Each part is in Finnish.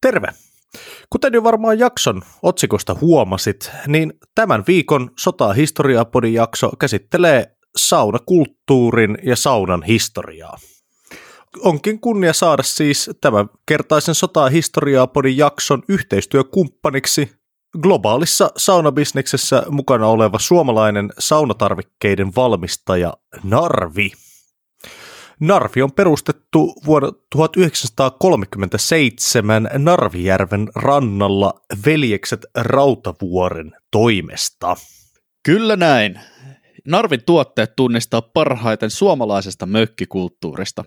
Terve! Kuten jo varmaan jakson otsikosta huomasit, niin tämän viikon Sotaa historiapodin jakso käsittelee saunakulttuurin ja saunan historiaa. Onkin kunnia saada siis tämän kertaisen Sotaa historiapodin jakson yhteistyökumppaniksi globaalissa saunabisneksessä mukana oleva suomalainen saunatarvikkeiden valmistaja Narvi. Narvi on perustettu vuonna 1937 Narvijärven rannalla veljekset Rautavuoren toimesta. Kyllä näin. Narvin tuotteet tunnistaa parhaiten suomalaisesta mökkikulttuurista.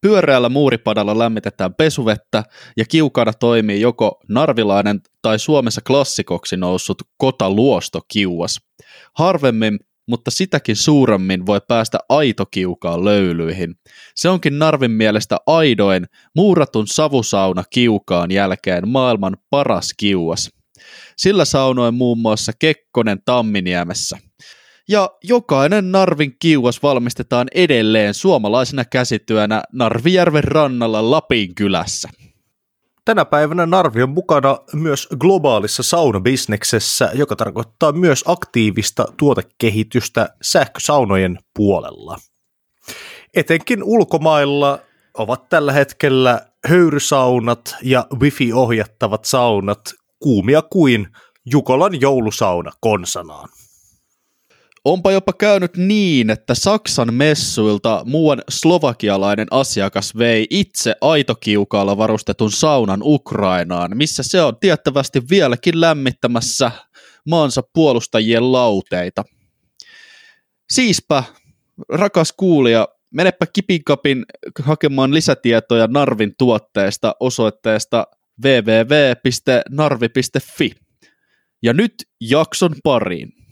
Pyöreällä muuripadalla lämmitetään pesuvettä ja kiukana toimii joko narvilainen tai Suomessa klassikoksi noussut kotaluostokiuas. Harvemmin mutta sitäkin suuremmin voi päästä aitokiukaan löylyihin. Se onkin Narvin mielestä aidoin muuratun savusauna kiukaan jälkeen maailman paras kiuas. Sillä saunoin muun muassa Kekkonen Tamminiemessä. Ja jokainen Narvin kiuas valmistetaan edelleen suomalaisena käsityönä Narvijärven rannalla Lapin kylässä. Tänä päivänä Narvi on mukana myös globaalissa saunabisneksessä, joka tarkoittaa myös aktiivista tuotekehitystä sähkösaunojen puolella. Etenkin ulkomailla ovat tällä hetkellä höyrysaunat ja wifi-ohjattavat saunat kuumia kuin Jukolan joulusauna konsanaan. Onpa jopa käynyt niin, että Saksan messuilta muuan slovakialainen asiakas vei itse aitokiukaalla varustetun saunan Ukrainaan, missä se on tiettävästi vieläkin lämmittämässä maansa puolustajien lauteita. Siispä, rakas kuulija, menepä kipinkapin hakemaan lisätietoja Narvin tuotteesta osoitteesta www.narvi.fi. Ja nyt jakson pariin.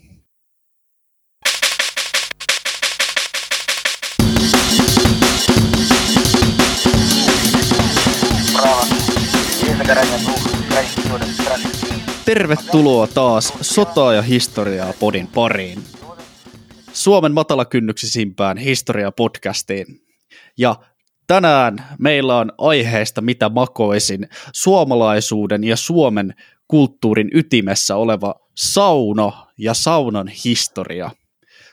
Tervetuloa taas Sotaa ja historiaa podin pariin. Suomen matalakynnyksisimpään historia-podcastiin. Ja tänään meillä on aiheesta mitä makoisin suomalaisuuden ja Suomen kulttuurin ytimessä oleva sauno ja saunan historia –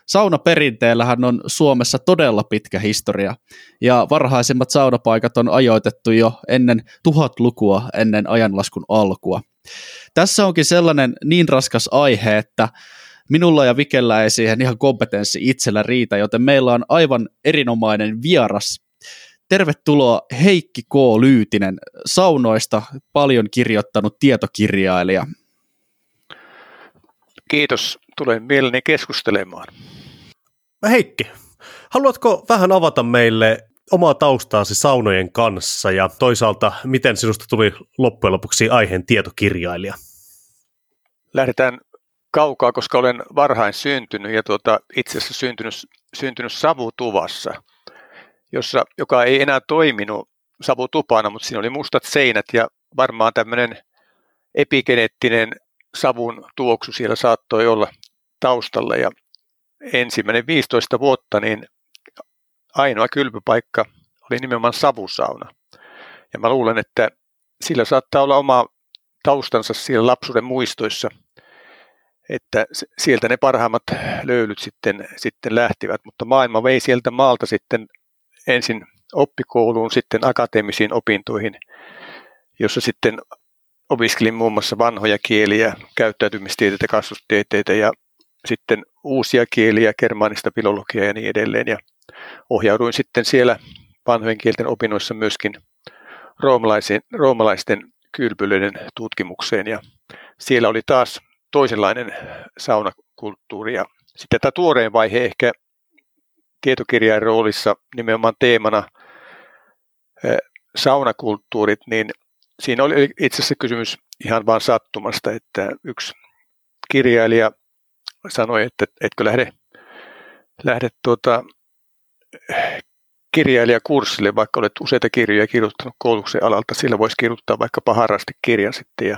Saunaperinteellähän on Suomessa todella pitkä historia, ja varhaisimmat saunapaikat on ajoitettu jo ennen tuhatlukua ennen ajanlaskun alkua. Tässä onkin sellainen niin raskas aihe, että minulla ja Vikellä ei siihen ihan kompetenssi itsellä riitä, joten meillä on aivan erinomainen vieras. Tervetuloa Heikki K. Lyytinen, saunoista paljon kirjoittanut tietokirjailija. Kiitos, tulen mielelläni keskustelemaan. Heikki, haluatko vähän avata meille omaa taustaasi saunojen kanssa ja toisaalta miten sinusta tuli loppujen lopuksi aiheen tietokirjailija? Lähdetään kaukaa, koska olen varhain syntynyt ja tuota, itse asiassa syntynyt, syntynyt savutuvassa, jossa, joka ei enää toiminut savutupana, mutta siinä oli mustat seinät ja varmaan tämmöinen epigeneettinen savun tuoksu siellä saattoi olla taustalla ja ensimmäinen 15 vuotta, niin ainoa kylpypaikka oli nimenomaan savusauna. Ja mä luulen, että sillä saattaa olla oma taustansa siellä lapsuuden muistoissa, että sieltä ne parhaimmat löylyt sitten, sitten lähtivät, mutta maailma vei sieltä maalta sitten ensin oppikouluun, sitten akateemisiin opintoihin, jossa sitten opiskelin muun muassa vanhoja kieliä, käyttäytymistieteitä, kasvustieteitä ja sitten uusia kieliä, germaanista filologiaa ja niin edelleen. Ja ohjauduin sitten siellä vanhojen kielten opinnoissa myöskin roomalaisten, roomalaisten kylpylöiden tutkimukseen. Ja siellä oli taas toisenlainen saunakulttuuri. Ja sitten tämä tuoreen vaihe ehkä tietokirjain roolissa nimenomaan teemana saunakulttuurit, niin siinä oli itse asiassa kysymys ihan vain sattumasta, että yksi kirjailija sanoi, että etkö lähde, lähde tuota, kirjailijakurssille, vaikka olet useita kirjoja kirjoittanut koulutuksen alalta, sillä voisi kirjoittaa vaikka harrastekirjan sitten. Ja,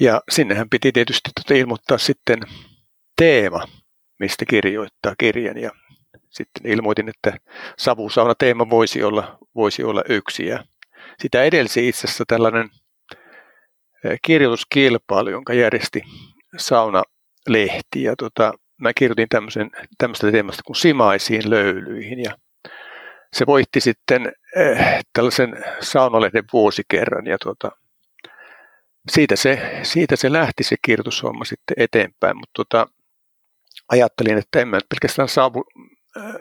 ja sinnehän piti tietysti tuota ilmoittaa sitten teema, mistä kirjoittaa kirjan. Ja sitten ilmoitin, että savusauna teema voisi olla, voisi olla yksi. Ja sitä edelsi itse asiassa tällainen kirjoituskilpailu, jonka järjesti Sauna-lehti. Ja tota, mä kirjoitin tämmöisen, tämmöistä teemasta kuin Simaisiin löylyihin. Ja se voitti sitten äh, tällaisen saunalehden vuosikerran. Ja tota, siitä, se, siitä se lähti se kirjoitushomma sitten eteenpäin. Mutta tota, ajattelin, että en mä pelkästään savu, äh,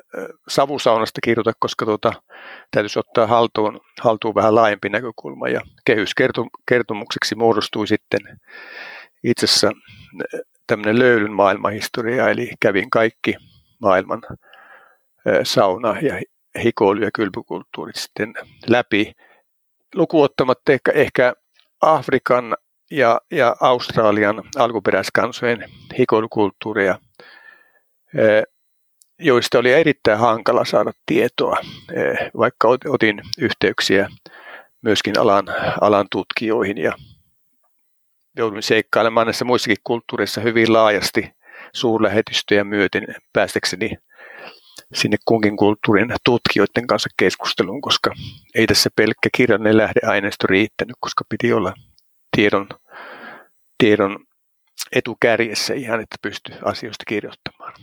savusaunasta kirjoita, koska tuota, täytyisi ottaa haltuun, haltuun vähän laajempi näkökulma. Ja kehyskertomukseksi muodostui sitten itse asiassa tämmöinen löylyn maailmanhistoria, eli kävin kaikki maailman sauna- ja hikoilu- ja kylpykulttuurit sitten läpi, lukuottamatta ehkä, ehkä Afrikan ja, ja Australian alkuperäiskansojen hikoilukulttuuria, joista oli erittäin hankala saada tietoa, vaikka otin yhteyksiä myöskin alan, alan tutkijoihin ja jouduin seikkailemaan näissä muissakin kulttuureissa hyvin laajasti suurlähetystöjä myöten päästäkseni sinne kunkin kulttuurin tutkijoiden kanssa keskusteluun, koska ei tässä pelkkä kirjallinen lähdeaineisto riittänyt, koska piti olla tiedon, tiedon etukärjessä ihan, että pystyi asioista kirjoittamaan.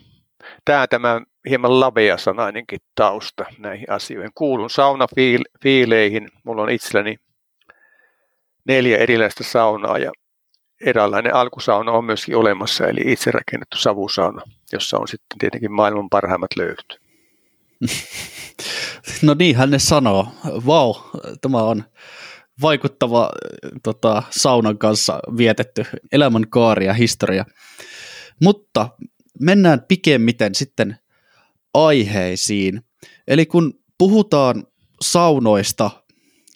Tämä tämä hieman lavea sanainenkin tausta näihin asioihin. Kuulun saunafiileihin. Mulla on itselläni neljä erilaista saunaa ja eräänlainen alkusauna on myöskin olemassa, eli itse rakennettu savusauna, jossa on sitten tietenkin maailman parhaimmat löydyt. No niinhän ne sanoo. Vau, wow, tämä on vaikuttava tota, saunan kanssa vietetty elämänkaari ja historia. Mutta mennään pikemmiten sitten aiheisiin. Eli kun puhutaan saunoista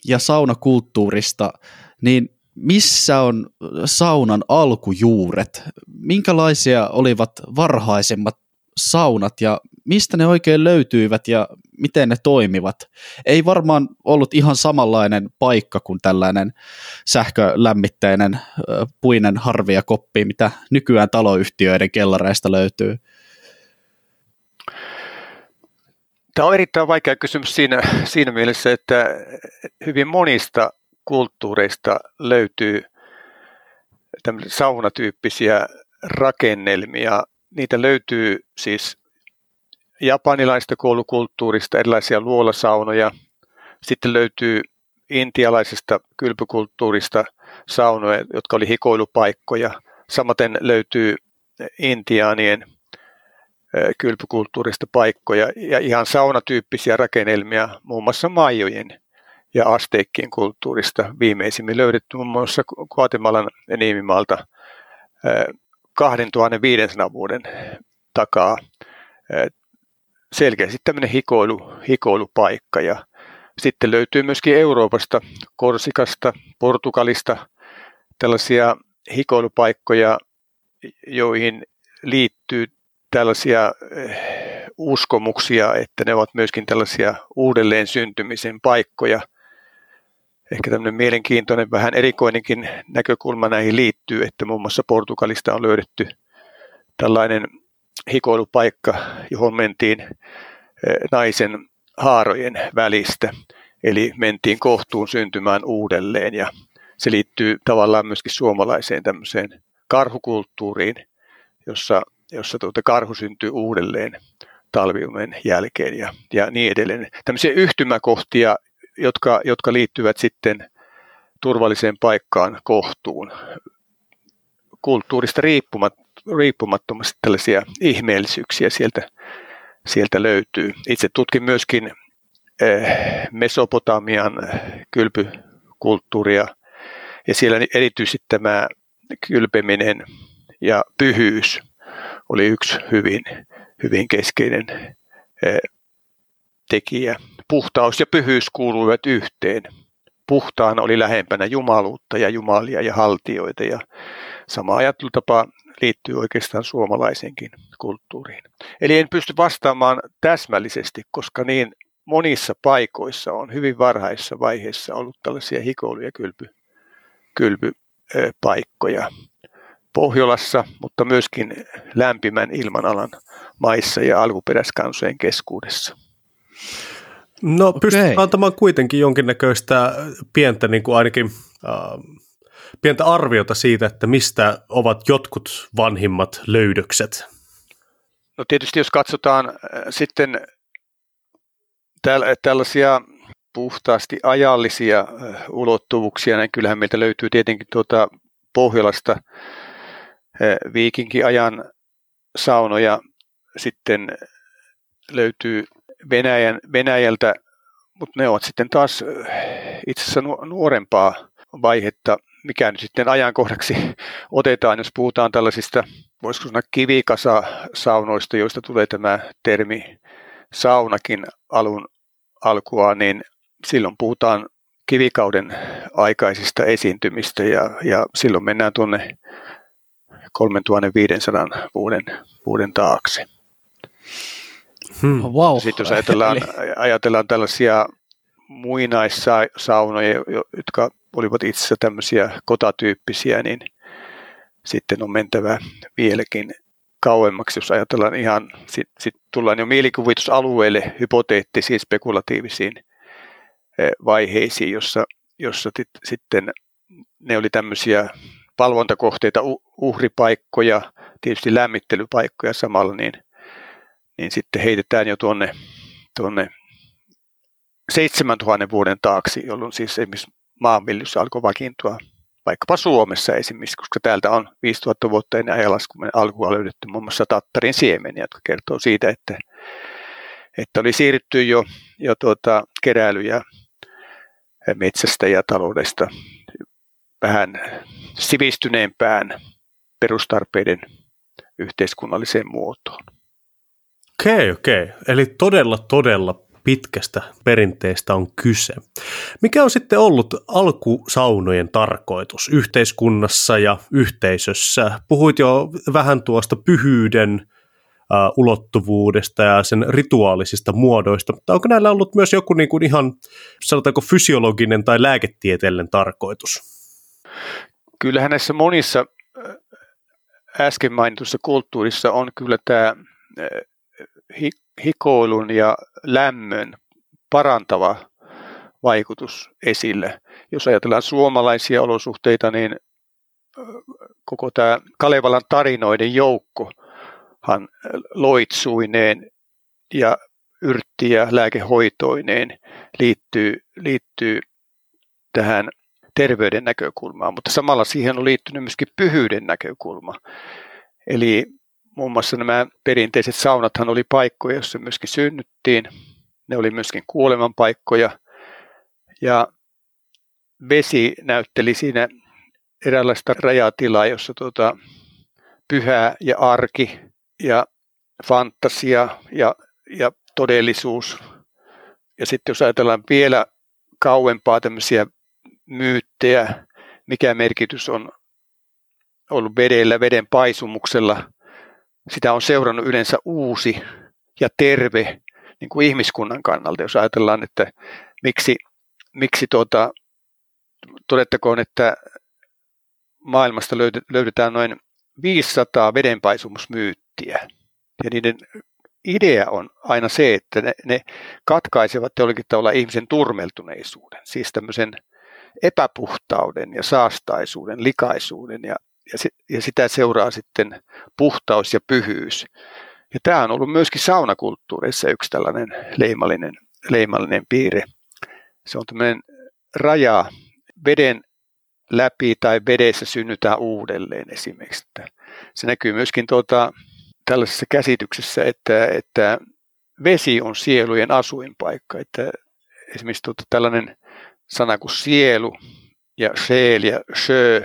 ja saunakulttuurista, niin missä on saunan alkujuuret? Minkälaisia olivat varhaisemmat saunat ja mistä ne oikein löytyivät ja miten ne toimivat? Ei varmaan ollut ihan samanlainen paikka kuin tällainen sähkölämmitteinen puinen harvia koppi, mitä nykyään taloyhtiöiden kellareista löytyy. Tämä on erittäin vaikea kysymys siinä, siinä mielessä, että hyvin monista kulttuureista löytyy saunatyyppisiä rakennelmia. Niitä löytyy siis japanilaista koulukulttuurista erilaisia luolasaunoja. Sitten löytyy intialaisesta kylpykulttuurista saunoja, jotka oli hikoilupaikkoja. Samaten löytyy intiaanien kylpykulttuurista paikkoja ja ihan saunatyyppisiä rakennelmia, muun muassa maijojen ja asteikkien kulttuurista. Viimeisimmin löydetty muun muassa Guatemalan ja Niimimaalta 2500 vuoden takaa selkeästi tämmöinen hikoilu, hikoilupaikka. Ja sitten löytyy myöskin Euroopasta, Korsikasta, Portugalista tällaisia hikoilupaikkoja, joihin liittyy tällaisia uskomuksia, että ne ovat myöskin tällaisia uudelleen syntymisen paikkoja – ehkä tämmöinen mielenkiintoinen, vähän erikoinenkin näkökulma näihin liittyy, että muun muassa Portugalista on löydetty tällainen hikoilupaikka, johon mentiin eh, naisen haarojen välistä, eli mentiin kohtuun syntymään uudelleen ja se liittyy tavallaan myöskin suomalaiseen tämmöiseen karhukulttuuriin, jossa, jossa tuota karhu syntyy uudelleen talviumen jälkeen ja, ja niin edelleen. Tämmöisiä yhtymäkohtia jotka, jotka liittyvät sitten turvalliseen paikkaan kohtuun. Kulttuurista riippumat, riippumattomasti tällaisia ihmeellisyyksiä sieltä, sieltä löytyy. Itse tutkin myöskin eh, Mesopotamian kylpykulttuuria ja siellä erityisesti tämä kylpeminen ja pyhyys oli yksi hyvin, hyvin keskeinen eh, tekijä puhtaus ja pyhyys kuuluivat yhteen. Puhtaana oli lähempänä jumaluutta ja jumalia ja haltioita ja sama ajattelutapa liittyy oikeastaan suomalaisenkin kulttuuriin. Eli en pysty vastaamaan täsmällisesti, koska niin monissa paikoissa on hyvin varhaisessa vaiheessa ollut tällaisia hikoilu- ja kylpy, kylpypaikkoja. Pohjolassa, mutta myöskin lämpimän ilmanalan maissa ja alkuperäiskansojen keskuudessa. No okay. pystyt antamaan kuitenkin jonkinnäköistä pientä niin kuin ainakin äh, pientä arviota siitä, että mistä ovat jotkut vanhimmat löydökset. No tietysti jos katsotaan äh, sitten tällaisia puhtaasti ajallisia äh, ulottuvuuksia, niin kyllähän meiltä löytyy tietenkin tuota Pohjolasta äh, viikinkiajan saunoja, sitten löytyy Venäjän, Venäjältä, mutta ne ovat sitten taas itse asiassa nuorempaa vaihetta, mikä nyt sitten ajankohdaksi otetaan, jos puhutaan tällaisista, voisiko sanoa kivikasa-saunoista, joista tulee tämä termi saunakin alun alkua, niin silloin puhutaan kivikauden aikaisista esiintymistä ja, ja silloin mennään tuonne 3500 vuoden, vuoden taakse. Hmm. Wow. Sitten jos ajatellaan, ajatellaan tällaisia muinaissaunoja, jotka olivat itse asiassa tämmöisiä kotatyyppisiä, niin sitten on mentävä vieläkin kauemmaksi, jos ajatellaan ihan, sitten sit tullaan jo mielikuvitusalueelle hypoteettisiin, spekulatiivisiin eh, vaiheisiin, jossa, jossa tit, sitten ne oli tämmöisiä valvontakohteita, uhripaikkoja, tietysti lämmittelypaikkoja samalla, niin, niin sitten heitetään jo tuonne, tuonne 7000 vuoden taakse, jolloin siis esimerkiksi maanviljelyssä alkoi vakiintua vaikkapa Suomessa esimerkiksi, koska täältä on 5000 vuotta ennen ajalaskumen alkua löydetty muun muassa tattarin siemeniä, jotka kertoo siitä, että, että oli siirrytty jo, jo tuota, keräily- ja metsästä ja taloudesta vähän sivistyneempään perustarpeiden yhteiskunnalliseen muotoon. Okei, okei. Eli todella, todella pitkästä perinteestä on kyse. Mikä on sitten ollut alkusaunojen tarkoitus yhteiskunnassa ja yhteisössä? Puhuit jo vähän tuosta pyhyyden ulottuvuudesta ja sen rituaalisista muodoista, mutta onko näillä ollut myös joku niin kuin ihan, sanotaanko fysiologinen tai lääketieteellinen tarkoitus? Kyllähän näissä monissa äsken mainitussa kulttuurissa on kyllä tämä hikoilun ja lämmön parantava vaikutus esille. Jos ajatellaan suomalaisia olosuhteita, niin koko tämä Kalevalan tarinoiden joukkohan loitsuineen ja yrtti- ja lääkehoitoineen liittyy, liittyy tähän terveyden näkökulmaan, mutta samalla siihen on liittynyt myöskin pyhyyden näkökulma. Eli muun muassa nämä perinteiset saunathan oli paikkoja, joissa myöskin synnyttiin. Ne oli myöskin kuoleman paikkoja. Ja vesi näytteli siinä eräänlaista rajatilaa, jossa tuota, pyhä ja arki ja fantasia ja, ja todellisuus. Ja sitten jos ajatellaan vielä kauempaa tämmöisiä myyttejä, mikä merkitys on ollut vedellä, veden paisumuksella, sitä on seurannut yleensä uusi ja terve niin kuin ihmiskunnan kannalta, jos ajatellaan, että miksi, miksi tuota, todettakoon, että maailmasta löydetään noin 500 vedenpaisumusmyyttiä. Ja niiden idea on aina se, että ne, ne katkaisevat jollakin tavalla ihmisen turmeltuneisuuden, siis tämmöisen epäpuhtauden ja saastaisuuden, likaisuuden ja ja, se, ja sitä seuraa sitten puhtaus ja pyhyys. Ja tämä on ollut myöskin saunakulttuurissa yksi tällainen leimallinen, leimallinen piirre. Se on tämmöinen raja veden läpi tai vedessä synnytään uudelleen esimerkiksi. Se näkyy myöskin tuota, tällaisessa käsityksessä, että, että vesi on sielujen asuinpaikka. Että esimerkiksi tuota, tällainen sana kuin sielu ja seel ja sjö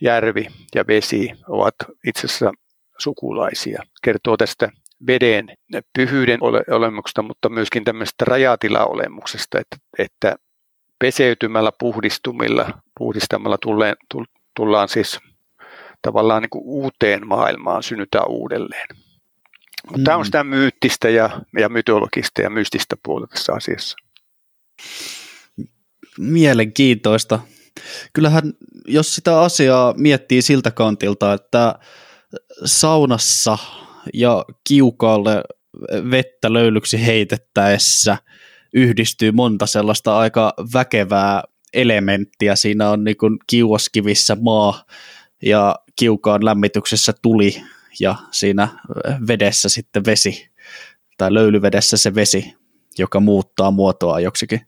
järvi ja vesi ovat itse asiassa sukulaisia. Kertoo tästä veden pyhyyden ole- olemuksesta, mutta myöskin tämmöisestä rajatilaolemuksesta, että, että peseytymällä, puhdistumilla, puhdistamalla tulleen, tullaan siis tavallaan niin kuin uuteen maailmaan, synnytään uudelleen. Mm. Tämä on sitä myyttistä ja, ja mytologista ja mystistä puolta tässä asiassa. Mielenkiintoista kyllähän jos sitä asiaa miettii siltä kantilta, että saunassa ja kiukaalle vettä löylyksi heitettäessä, yhdistyy monta sellaista aika väkevää elementtiä. Siinä on niin kuin kiuaskivissä maa ja kiukaan lämmityksessä tuli ja siinä vedessä sitten vesi tai löylyvedessä se vesi, joka muuttaa muotoa joksikin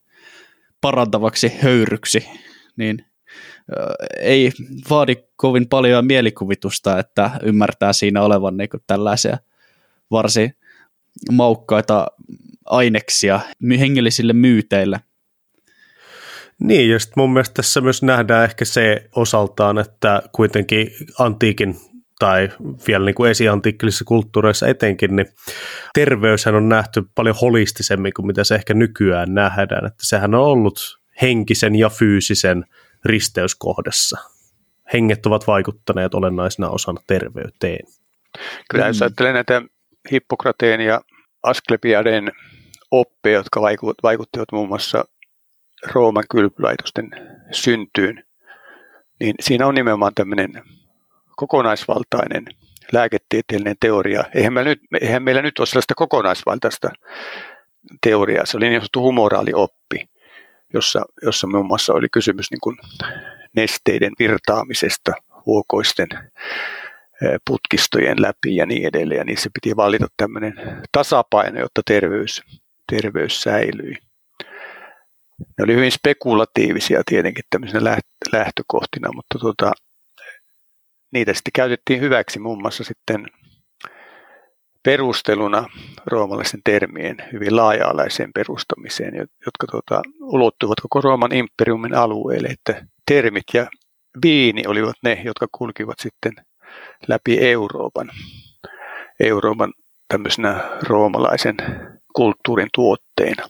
parantavaksi höyryksi, niin ei vaadi kovin paljon mielikuvitusta, että ymmärtää siinä olevan niin tällaisia varsin maukkaita aineksia hengellisille myyteille. Niin, ja mun mielestä tässä myös nähdään ehkä se osaltaan, että kuitenkin antiikin tai vielä niin kuin esiantiikkelisissa kulttuureissa etenkin, niin terveyshän on nähty paljon holistisemmin kuin mitä se ehkä nykyään nähdään. Että sehän on ollut henkisen ja fyysisen risteyskohdassa. Henget ovat vaikuttaneet olennaisena osana terveyteen. Kyllä jos mm. ajattelee näitä Hippokrateen ja Asklepiaden oppeja, jotka vaikuttivat muun muassa Rooman kylpylaitosten syntyyn, niin siinä on nimenomaan tämmöinen kokonaisvaltainen lääketieteellinen teoria. Eihän meillä nyt, eihän meillä nyt ole sellaista kokonaisvaltaista teoriaa. Se oli niin sanottu humoraalioppi, jossa, jossa muun muassa oli kysymys niin kuin nesteiden virtaamisesta huokoisten putkistojen läpi ja niin edelleen. Ja niissä piti valita tämmöinen tasapaino, jotta terveys, terveys säilyi. Ne oli hyvin spekulatiivisia tietenkin tämmöisenä lähtökohtina, mutta tuota, niitä sitten käytettiin hyväksi muun muassa sitten perusteluna roomalaisten termien hyvin laaja-alaiseen perustamiseen, jotka tuota, ulottuvat koko Rooman imperiumin alueelle, että termit ja viini olivat ne, jotka kulkivat sitten läpi Euroopan, Euroopan tämmöisenä roomalaisen kulttuurin tuotteina.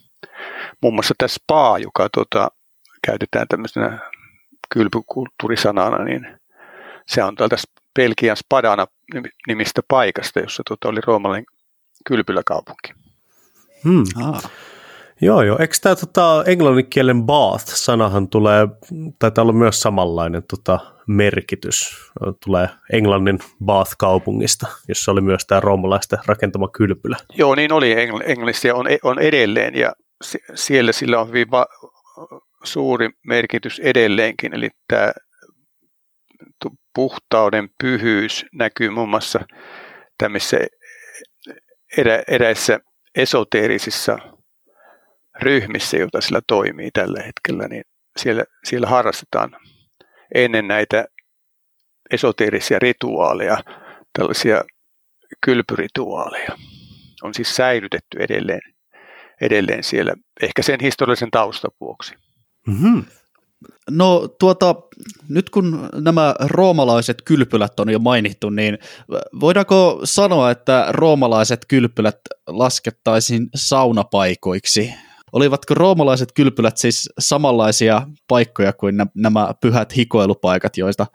Muun muassa tämä spa, joka tuota, käytetään tämmöisenä kylpykulttuurisanana, niin se on täältä Belgian Spadana nimistä paikasta, jossa tuota oli roomalainen kylpyläkaupunki. Hmm. Ah. Joo, joo. Eikö tämä tota, englannin kielen bath-sanahan tulee, taitaa olla myös samanlainen tota, merkitys. Tulee Englannin Bath-kaupungista, jossa oli myös tämä roomalaisten rakentama kylpylä. Joo, niin oli Engl- Englannissa ja on, on edelleen, ja siellä sillä on hyvin va- suuri merkitys edelleenkin, eli tämä puhtauden pyhyys näkyy muun muassa tämmöisissä erä, eräissä esoteerisissa ryhmissä, joita sillä toimii tällä hetkellä, niin siellä, siellä harrastetaan ennen näitä esoteerisia rituaaleja, tällaisia kylpyrituaaleja. On siis säilytetty edelleen, edelleen siellä, ehkä sen historiallisen taustan vuoksi. Mm-hmm. No tuota, nyt kun nämä roomalaiset kylpylät on jo mainittu, niin voidaanko sanoa, että roomalaiset kylpylät laskettaisiin saunapaikoiksi? Olivatko roomalaiset kylpylät siis samanlaisia paikkoja kuin nämä pyhät hikoilupaikat, joista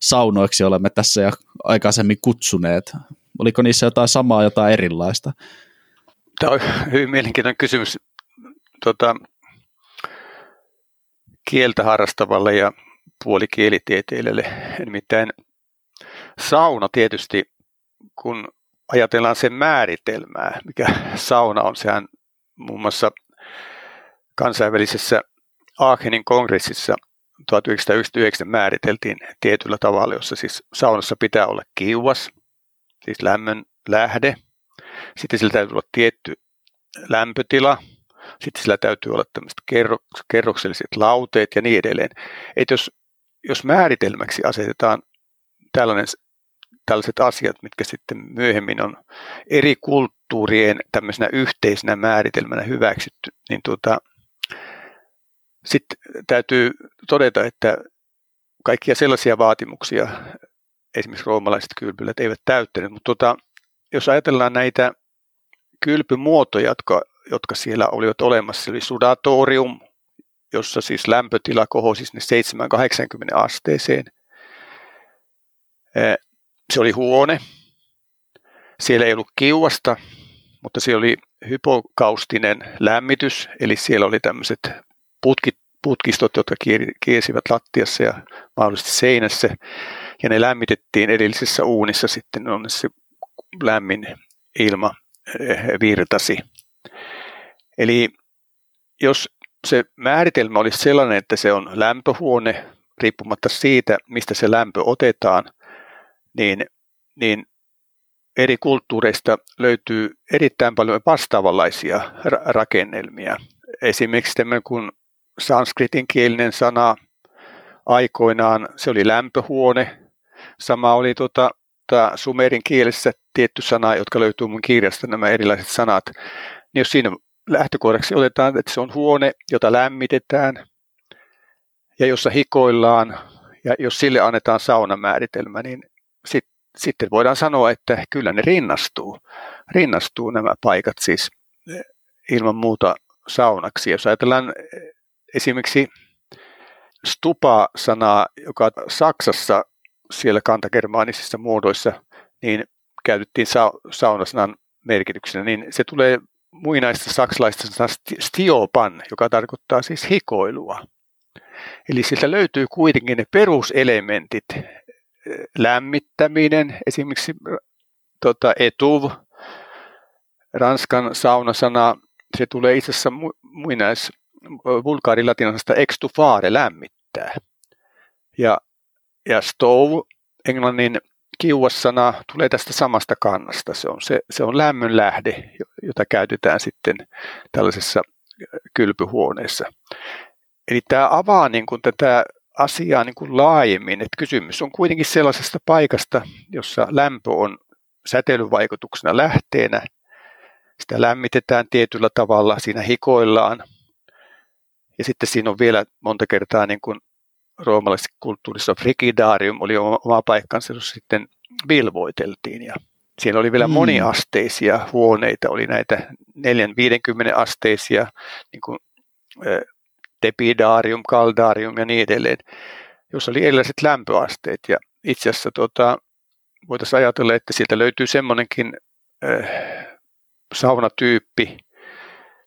saunoiksi olemme tässä ja aikaisemmin kutsuneet? Oliko niissä jotain samaa, jotain erilaista? Tämä on hyvin mielenkiintoinen kysymys. Tuota, kieltä harrastavalle ja puolikielitieteilijälle. Nimittäin sauna tietysti, kun ajatellaan sen määritelmää, mikä sauna on, sehän muun muassa kansainvälisessä Aachenin kongressissa 1999 määriteltiin tietyllä tavalla, jossa siis saunassa pitää olla kiuas, siis lämmön lähde. Sitten sillä täytyy olla tietty lämpötila, sitten sillä täytyy olla tämmöiset kerrokselliset lauteet ja niin edelleen. Että jos, jos määritelmäksi asetetaan tällainen, tällaiset asiat, mitkä sitten myöhemmin on eri kulttuurien tämmöisenä yhteisenä määritelmänä hyväksytty, niin tuota, sitten täytyy todeta, että kaikkia sellaisia vaatimuksia esimerkiksi roomalaiset kylpylät eivät täyttäneet, mutta tuota, jos ajatellaan näitä kylpymuotoja, jotka jotka siellä olivat olemassa. Se oli sudatorium, jossa siis lämpötila kohosi sinne 7-80 asteeseen. Se oli huone. Siellä ei ollut kiuasta, mutta siellä oli hypokaustinen lämmitys, eli siellä oli tämmöiset putkit, putkistot, jotka kiersivät lattiassa ja mahdollisesti seinässä, ja ne lämmitettiin edellisessä uunissa sitten, on se lämmin ilma virtasi. Eli jos se määritelmä olisi sellainen, että se on lämpöhuone, riippumatta siitä, mistä se lämpö otetaan, niin, niin eri kulttuureista löytyy erittäin paljon vastaavanlaisia ra- rakennelmia. Esimerkiksi tämä kun sanskritin kielinen sana aikoinaan, se oli lämpöhuone. Sama oli tuota, tuota sumerin kielessä tietty sana, jotka löytyy mun kirjasta, nämä erilaiset sanat. Niin jos siinä lähtökohdaksi otetaan, että se on huone, jota lämmitetään ja jossa hikoillaan, ja jos sille annetaan saunamääritelmä, niin sit, sitten voidaan sanoa, että kyllä ne rinnastuu. Rinnastuu nämä paikat siis ilman muuta saunaksi. Jos ajatellaan esimerkiksi stupa-sanaa, joka Saksassa siellä kantagermaanisissa muodoissa, niin käytettiin sa- saunasanan merkityksenä, niin se tulee muinaista saksalaista sanasta stiopan, joka tarkoittaa siis hikoilua. Eli sieltä löytyy kuitenkin ne peruselementit, lämmittäminen, esimerkiksi tota, etuv, ranskan saunasana, se tulee itse asiassa muinais vulgaarilatinasta extufare lämmittää. Ja, ja stove, englannin kiuassana, tulee tästä samasta kannasta. Se on, se, se on lämmön lähde, jota käytetään sitten tällaisessa kylpyhuoneessa. Eli tämä avaa niin kuin tätä asiaa niin kuin laajemmin, että kysymys on kuitenkin sellaisesta paikasta, jossa lämpö on säteilyvaikutuksena lähteenä, sitä lämmitetään tietyllä tavalla, siinä hikoillaan, ja sitten siinä on vielä monta kertaa niin kuin roomalaisessa kulttuurissa frigidarium oli oma paikkansa, jossa sitten vilvoiteltiin ja siellä oli vielä mm. moniasteisia huoneita, oli näitä 4-50 asteisia niin kuin, tepidarium, kaldarium ja niin edelleen, jossa oli erilaiset lämpöasteet. Ja itse asiassa tota, voitaisiin ajatella, että sieltä löytyy semmoinenkin äh, saunatyyppi,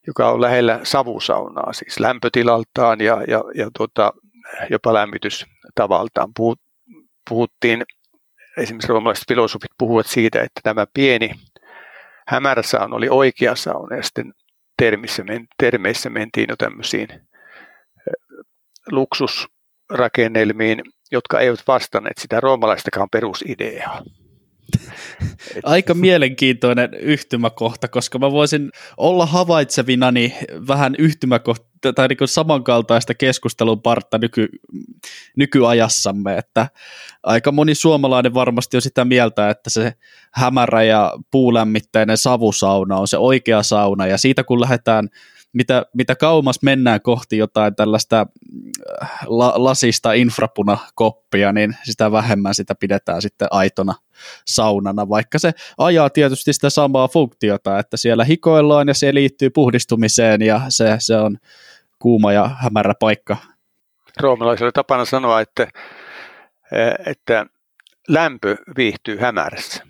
joka on lähellä savusaunaa, siis lämpötilaltaan ja, ja, ja tota, jopa lämmitystavaltaan. Puhuttiin, esimerkiksi romalaiset filosofit puhuvat siitä, että tämä pieni hämärä sauna oli oikea sauna ja sitten termissä, termeissä mentiin jo tämmöisiin luksusrakennelmiin, jotka eivät vastanneet sitä roomalaistakaan perusideaa. Aika mielenkiintoinen yhtymäkohta, koska mä voisin olla havaitsevinani vähän yhtymäkohta tai niin samankaltaista keskustelun partta nyky, nykyajassamme, että aika moni suomalainen varmasti on sitä mieltä, että se hämärä ja puulämmitteinen savusauna on se oikea sauna, ja siitä kun lähdetään mitä, mitä kauemmas mennään kohti jotain tällaista äh, la, lasista infrapunakoppia, niin sitä vähemmän sitä pidetään sitten aitona saunana, vaikka se ajaa tietysti sitä samaa funktiota, että siellä hikoillaan ja se liittyy puhdistumiseen ja se, se on kuuma ja hämärä paikka. Roomalaisilla tapana sanoa, että, että lämpö viihtyy hämärässä.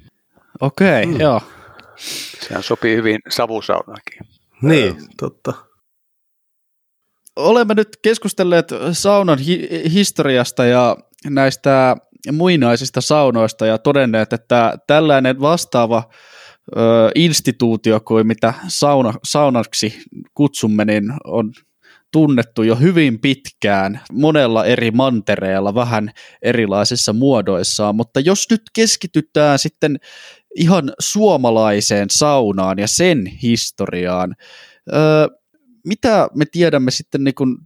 Okei, okay, mm. joo. Sehän sopii hyvin savusaunakin. Niin, totta. Olemme nyt keskustelleet saunan hi- historiasta ja näistä muinaisista saunoista ja todenneet, että tällainen vastaava ö, instituutio kuin mitä sauna, saunaksi kutsumme, niin on tunnettu jo hyvin pitkään monella eri mantereella vähän erilaisissa muodoissaan, mutta jos nyt keskitytään sitten ihan suomalaiseen saunaan ja sen historiaan. Öö, mitä me tiedämme sitten niin kuin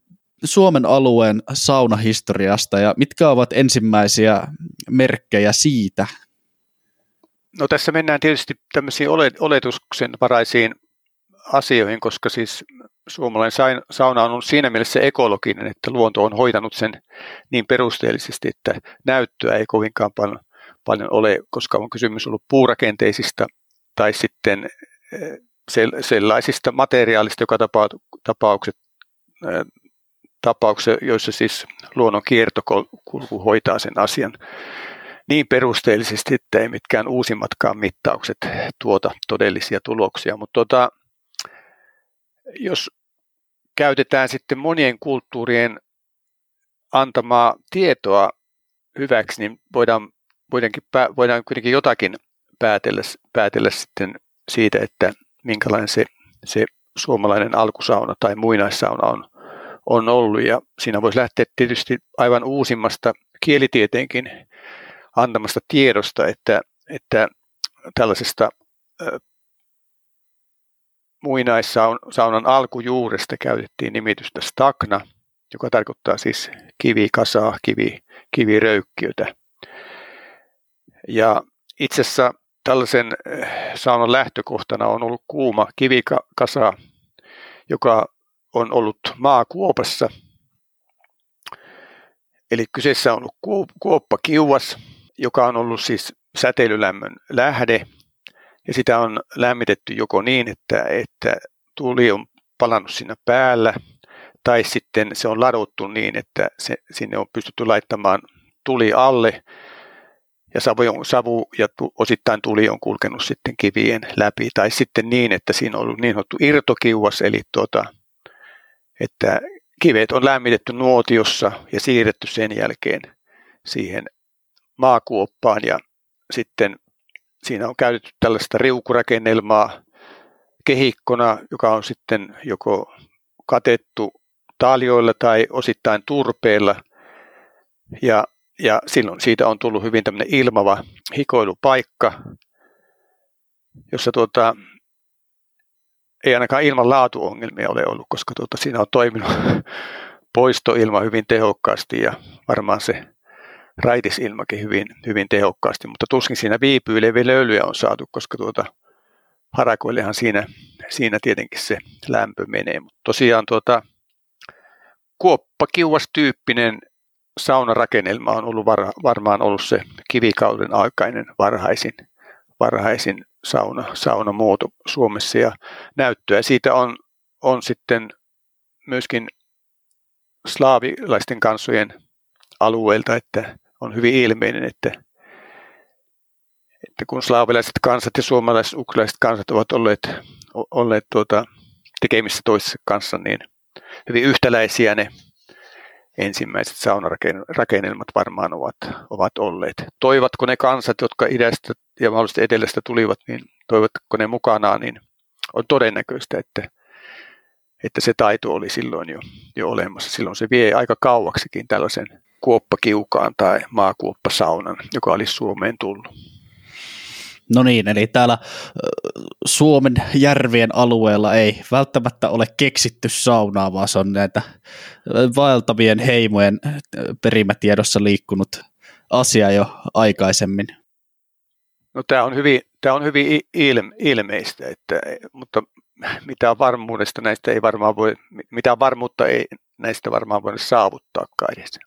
Suomen alueen saunahistoriasta ja mitkä ovat ensimmäisiä merkkejä siitä? No tässä mennään tietysti tämmöisiin oletuksen varaisiin asioihin, koska siis suomalainen sauna on ollut siinä mielessä ekologinen, että luonto on hoitanut sen niin perusteellisesti, että näyttöä ei kovinkaan paljon paljon ole, koska on kysymys ollut puurakenteisista tai sitten eh, sellaisista materiaalista, joka tapaukset, eh, tapauksia, joissa siis luonnon kiertokulku hoitaa sen asian niin perusteellisesti, että ei mitkään uusimmatkaan mittaukset tuota todellisia tuloksia. Mutta tota, jos käytetään sitten monien kulttuurien antamaa tietoa hyväksi, niin voidaan voidaankin, voidaan kuitenkin jotakin päätellä, päätellä sitten siitä, että minkälainen se, se suomalainen alkusauna tai muinaissauna on, on ollut. Ja siinä voisi lähteä tietysti aivan uusimmasta kielitieteenkin antamasta tiedosta, että, että tällaisesta muinaissaunan alkujuuresta käytettiin nimitystä stakna, joka tarkoittaa siis kivikasaa, kivi, kiviröykkiötä. Ja itse asiassa tällaisen saunan lähtökohtana on ollut kuuma kivikasa, joka on ollut maakuopassa. Eli kyseessä on ollut kuoppa kiuas, joka on ollut siis säteilylämmön lähde – ja sitä on lämmitetty joko niin, että, että tuli on palannut siinä päällä, tai sitten se on ladottu niin, että se, sinne on pystytty laittamaan tuli alle, ja savu, savu ja tu, osittain tuli on kulkenut sitten kivien läpi, tai sitten niin, että siinä on ollut niin sanottu irtokiuas, eli tuota, että kivet on lämmitetty nuotiossa ja siirretty sen jälkeen siihen maakuoppaan ja sitten Siinä on käytetty tällaista riukurakennelmaa kehikkona, joka on sitten joko katettu taljoilla tai osittain turpeella. Ja, ja silloin siitä on tullut hyvin tämmöinen ilmava hikoilupaikka, jossa tuota, ei ainakaan ilman laatuongelmia ole ollut, koska tuota, siinä on toiminut poistoilma hyvin tehokkaasti ja varmaan se raitisilmakin hyvin, hyvin tehokkaasti, mutta tuskin siinä viipyy löylyä on saatu, koska tuota, harakoillehan siinä, siinä tietenkin se lämpö menee. Mutta tosiaan tuota, kuoppakiuas-tyyppinen saunarakennelma on ollut var, varmaan ollut se kivikauden aikainen varhaisin, varhaisin sauna, saunamuoto Suomessa ja näyttöä. Siitä on, on sitten myöskin slaavilaisten kansojen alueelta, että on hyvin ilmeinen, että, että kun slaavilaiset kansat ja suomalaiset ukrainalaiset kansat ovat olleet, olleet tuota, tekemissä toisessa kanssa, niin hyvin yhtäläisiä ne ensimmäiset saunarakennelmat varmaan ovat, ovat olleet. Toivatko ne kansat, jotka idästä ja mahdollisesti etelästä tulivat, niin toivatko ne mukanaan, niin on todennäköistä, että, että se taito oli silloin jo, jo olemassa. Silloin se vie aika kauaksikin tällaisen kuoppakiukaan tai maakuoppasaunan, joka olisi Suomeen tullut. No niin, eli täällä Suomen järvien alueella ei välttämättä ole keksitty saunaa, vaan se on näitä vaeltavien heimojen perimätiedossa liikkunut asia jo aikaisemmin. No tämä on hyvin, tämä on hyvin ilme, ilmeistä, että, mutta mitään varmuudesta näistä ei varmaan voi, mitään varmuutta ei näistä varmaan voi saavuttaakaan edes.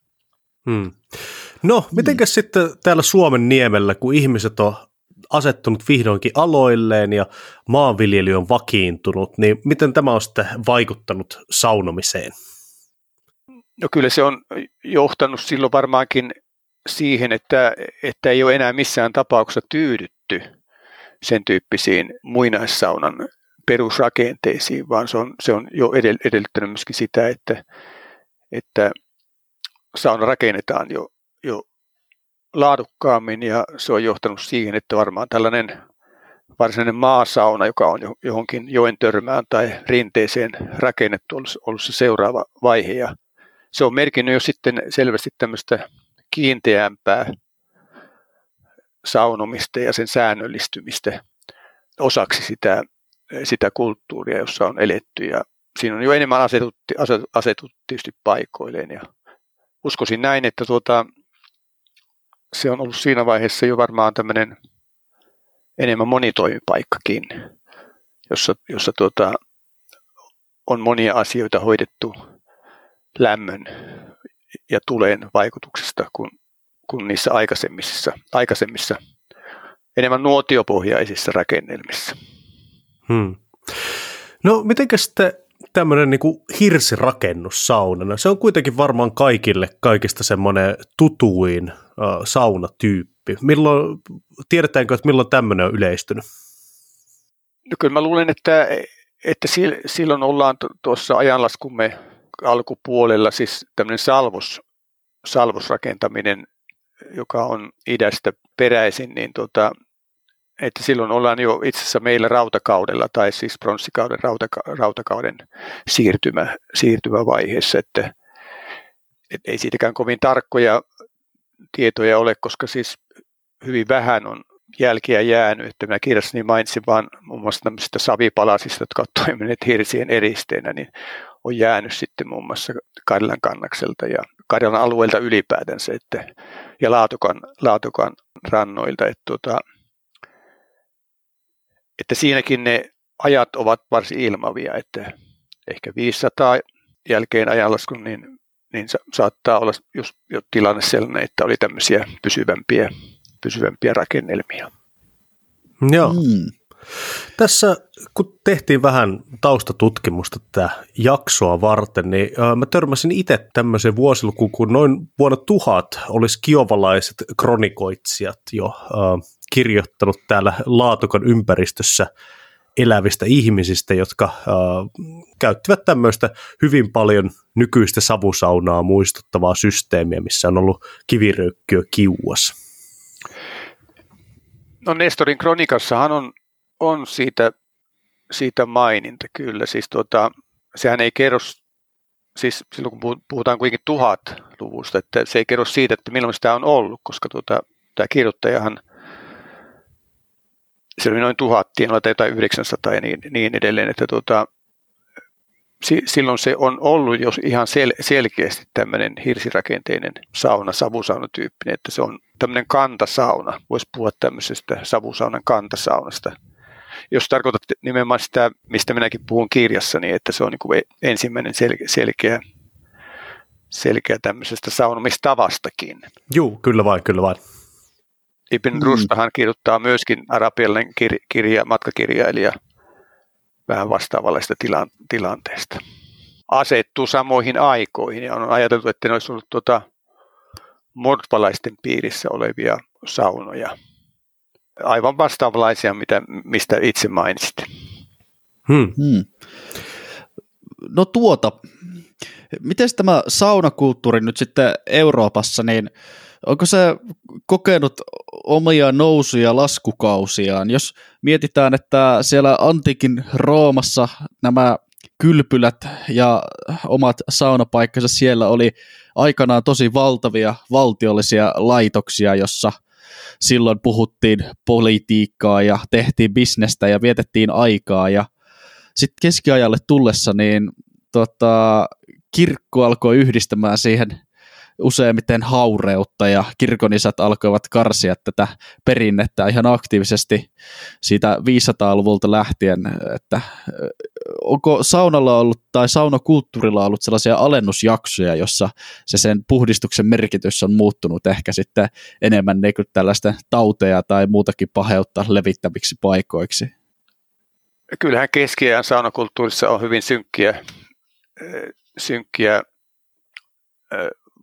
Hmm. No, mitenkäs hmm. sitten täällä Suomen niemellä, kun ihmiset on asettunut vihdoinkin aloilleen ja maanviljely on vakiintunut, niin miten tämä on sitten vaikuttanut saunomiseen? No kyllä se on johtanut silloin varmaankin siihen, että, että ei ole enää missään tapauksessa tyydytty sen tyyppisiin muinaissaunan perusrakenteisiin, vaan se on, se on jo edellyttänyt myöskin sitä, että, että sauna rakennetaan jo, laadukkaammin ja se on johtanut siihen, että varmaan tällainen varsinainen maasauna, joka on johonkin joen törmään tai rinteeseen rakennettu, olisi ollut se seuraava vaihe. Ja se on merkinnyt jo sitten selvästi tämmöistä kiinteämpää saunomista ja sen säännöllistymistä osaksi sitä, sitä kulttuuria, jossa on eletty. Ja siinä on jo enemmän asetuttu, asetuttu tietysti paikoilleen ja uskoisin näin, että tuota, se on ollut siinä vaiheessa jo varmaan tämmöinen enemmän monitoimipaikkakin, jossa, jossa tuota, on monia asioita hoidettu lämmön ja tuleen vaikutuksesta kuin, kuin niissä aikaisemmissa, aikaisemmissa enemmän nuotiopohjaisissa rakennelmissa. Hmm. No mitenkä sitten tämmöinen niin kuin hirsirakennus saunana. Se on kuitenkin varmaan kaikille kaikista semmoinen tutuin saunatyyppi. Milloin, tiedetäänkö, että milloin tämmöinen on yleistynyt? No kyllä mä luulen, että, että silloin ollaan tuossa ajanlaskumme alkupuolella, siis tämmöinen salvus, salvusrakentaminen, joka on idästä peräisin, niin tota, että silloin ollaan jo itse asiassa meillä rautakaudella tai siis pronssikauden rautaka- rautakauden siirtymä, siirtymävaiheessa, että, että ei siitäkään kovin tarkkoja tietoja ole, koska siis hyvin vähän on jälkiä jäänyt, että minä kirjassani mainitsin vain muun muassa tämmöisistä savipalasista, jotka ovat toimineet hirsien eristeenä, niin on jäänyt sitten muun muassa Karjalan kannakselta ja Karjalan alueelta ylipäätänsä että, ja Laatokan, Laatokan rannoilta. Että, tuota, että siinäkin ne ajat ovat varsin ilmavia, että ehkä 500 jälkeen ajanlaskun, niin, niin saattaa olla just jo tilanne sellainen, että oli tämmöisiä pysyvämpiä, pysyvämpiä rakennelmia. Joo. Mm. Tässä kun tehtiin vähän taustatutkimusta tätä jaksoa varten, niin mä törmäsin itse tämmöiseen vuosilukuun, kun noin vuonna tuhat olisi kiovalaiset kronikoitsijat jo äh, kirjoittanut täällä Laatokan ympäristössä elävistä ihmisistä, jotka äh, käyttivät tämmöistä hyvin paljon nykyistä savusaunaa muistuttavaa systeemiä, missä on ollut kiviröykkiö kiuas. No Nestorin kronikassahan on on siitä, siitä maininta kyllä. Siis tuota, sehän ei kerro, siis silloin kun puhutaan kuitenkin tuhat-luvusta, että se ei kerro siitä, että milloin sitä on ollut, koska tuota, tämä kirjoittajahan, se oli noin tuhat, tienoilla jotain 900 ja niin, niin edelleen, että tuota, silloin se on ollut jos ihan sel, selkeästi tämmöinen hirsirakenteinen sauna, savusaunatyyppinen, että se on tämmöinen kantasauna. Voisi puhua tämmöisestä savusaunan kantasaunasta jos tarkoitat nimenomaan sitä, mistä minäkin puhun niin että se on niin ensimmäinen selkeä, selkeä, selkeä tämmöisestä saunomistavastakin. Joo, kyllä vain, kyllä vain. Ibn mm. Rustahan kirjoittaa myöskin arabialainen kir- kirja, matkakirjailija vähän vastaavallaista tila- tilanteesta. Asettuu samoihin aikoihin ja on ajateltu, että ne olisi ollut tuota, mordpalaisten piirissä olevia saunoja aivan vastaavanlaisia, mitä, mistä itse mainitsit. Hmm. Hmm. No tuota, miten tämä saunakulttuuri nyt sitten Euroopassa, niin onko se kokenut omia nousuja laskukausiaan? Jos mietitään, että siellä antiikin Roomassa nämä kylpylät ja omat saunapaikkansa siellä oli aikanaan tosi valtavia valtiollisia laitoksia, jossa – silloin puhuttiin politiikkaa ja tehtiin bisnestä ja vietettiin aikaa ja sitten keskiajalle tullessa niin tota, kirkko alkoi yhdistämään siihen useimmiten haureutta ja kirkonisat alkoivat karsia tätä perinnettä ihan aktiivisesti siitä 500-luvulta lähtien, että onko saunalla ollut tai saunakulttuurilla ollut sellaisia alennusjaksoja, jossa se sen puhdistuksen merkitys on muuttunut ehkä sitten enemmän niin kuin tällaista tauteja tai muutakin paheutta levittäviksi paikoiksi? Kyllähän keskiajan saunakulttuurissa on hyvin synkkiä, synkkiä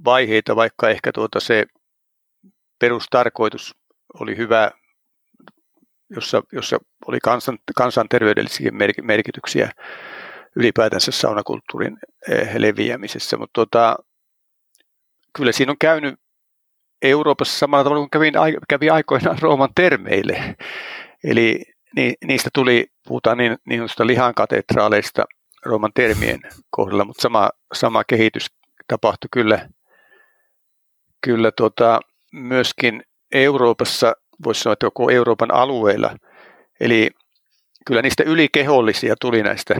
vaiheita, vaikka ehkä tuota se perustarkoitus oli hyvä, jossa, jossa oli kansan, kansanterveydellisiä merkityksiä ylipäätänsä saunakulttuurin eh, leviämisessä, mutta tuota, kyllä siinä on käynyt Euroopassa samalla tavalla kuin kävi, kävi aikoinaan Rooman termeille. Eli ni, niistä tuli, puhutaan niin, niin lihan katedraaleista Rooman termien kohdalla, mutta sama, sama kehitys tapahtui kyllä kyllä tuota, myöskin Euroopassa, voisi sanoa, että koko Euroopan alueella. Eli kyllä niistä ylikehollisia tuli näistä,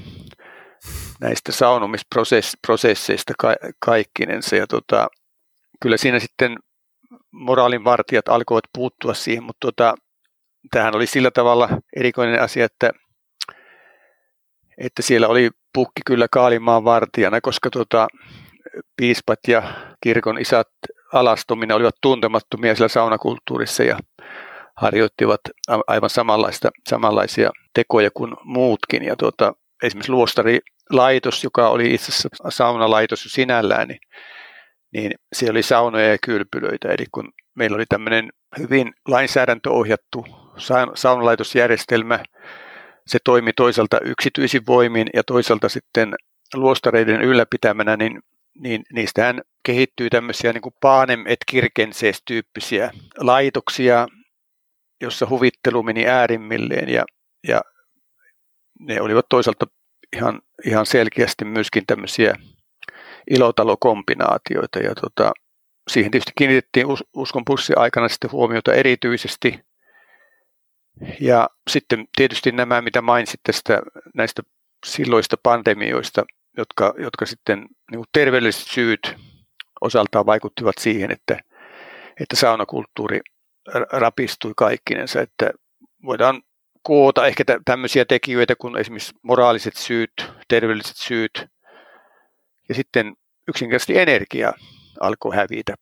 näistä saunomisprosesseista ka- kaikkinensa. Ja tota, kyllä siinä sitten moraalinvartijat alkoivat puuttua siihen, mutta tota, tähän oli sillä tavalla erikoinen asia, että, että siellä oli pukki kyllä Kaalimaan vartijana, koska tota, piispat ja kirkon isät alastomina olivat tuntemattomia siellä saunakulttuurissa ja harjoittivat aivan samanlaista, samanlaisia tekoja kuin muutkin. Ja tuota, esimerkiksi luostarilaitos, joka oli itse asiassa saunalaitos jo sinällään, niin, niin siellä oli saunoja ja kylpylöitä. Eli kun meillä oli tämmöinen hyvin lainsäädäntöohjattu saunalaitosjärjestelmä, se toimi toisaalta yksityisin voimin ja toisaalta sitten luostareiden ylläpitämänä, niin niin niistähän kehittyy tämmöisiä niin kuin Paanem et Kirkensees-tyyppisiä laitoksia, jossa huvittelu meni äärimmilleen ja, ja ne olivat toisaalta ihan, ihan selkeästi myöskin tämmöisiä ilotalokombinaatioita ja tota, siihen tietysti kiinnitettiin us, uskon pussi aikana sitten huomiota erityisesti. Ja sitten tietysti nämä, mitä mainitsit tästä näistä silloista pandemioista, jotka, jotka sitten niin terveelliset syyt osaltaan vaikuttivat siihen, että, että saunakulttuuri rapistui kaikkinensa, että voidaan koota ehkä tämmöisiä tekijöitä kuin esimerkiksi moraaliset syyt, terveelliset syyt ja sitten yksinkertaisesti energia alkoi hävitä.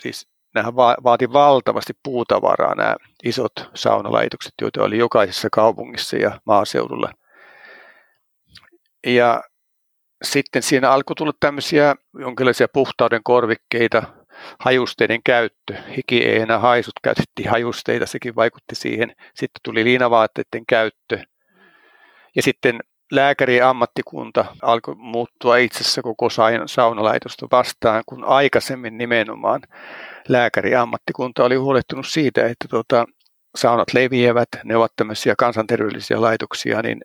Siis nämähän vaati valtavasti puutavaraa nämä isot saunalaitokset, joita oli jokaisessa kaupungissa ja maaseudulla. Ja sitten siinä alkoi tulla tämmöisiä jonkinlaisia puhtauden korvikkeita, hajusteiden käyttö, hiki ei enää haisut, käytettiin hajusteita, sekin vaikutti siihen. Sitten tuli liinavaatteiden käyttö. Ja sitten lääkäri ja ammattikunta alkoi muuttua itsessä koko saunalaitosta vastaan, kun aikaisemmin nimenomaan lääkäri ja ammattikunta oli huolehtunut siitä, että tuota, saunat leviävät, ne ovat tämmöisiä kansanterveellisiä laitoksia, niin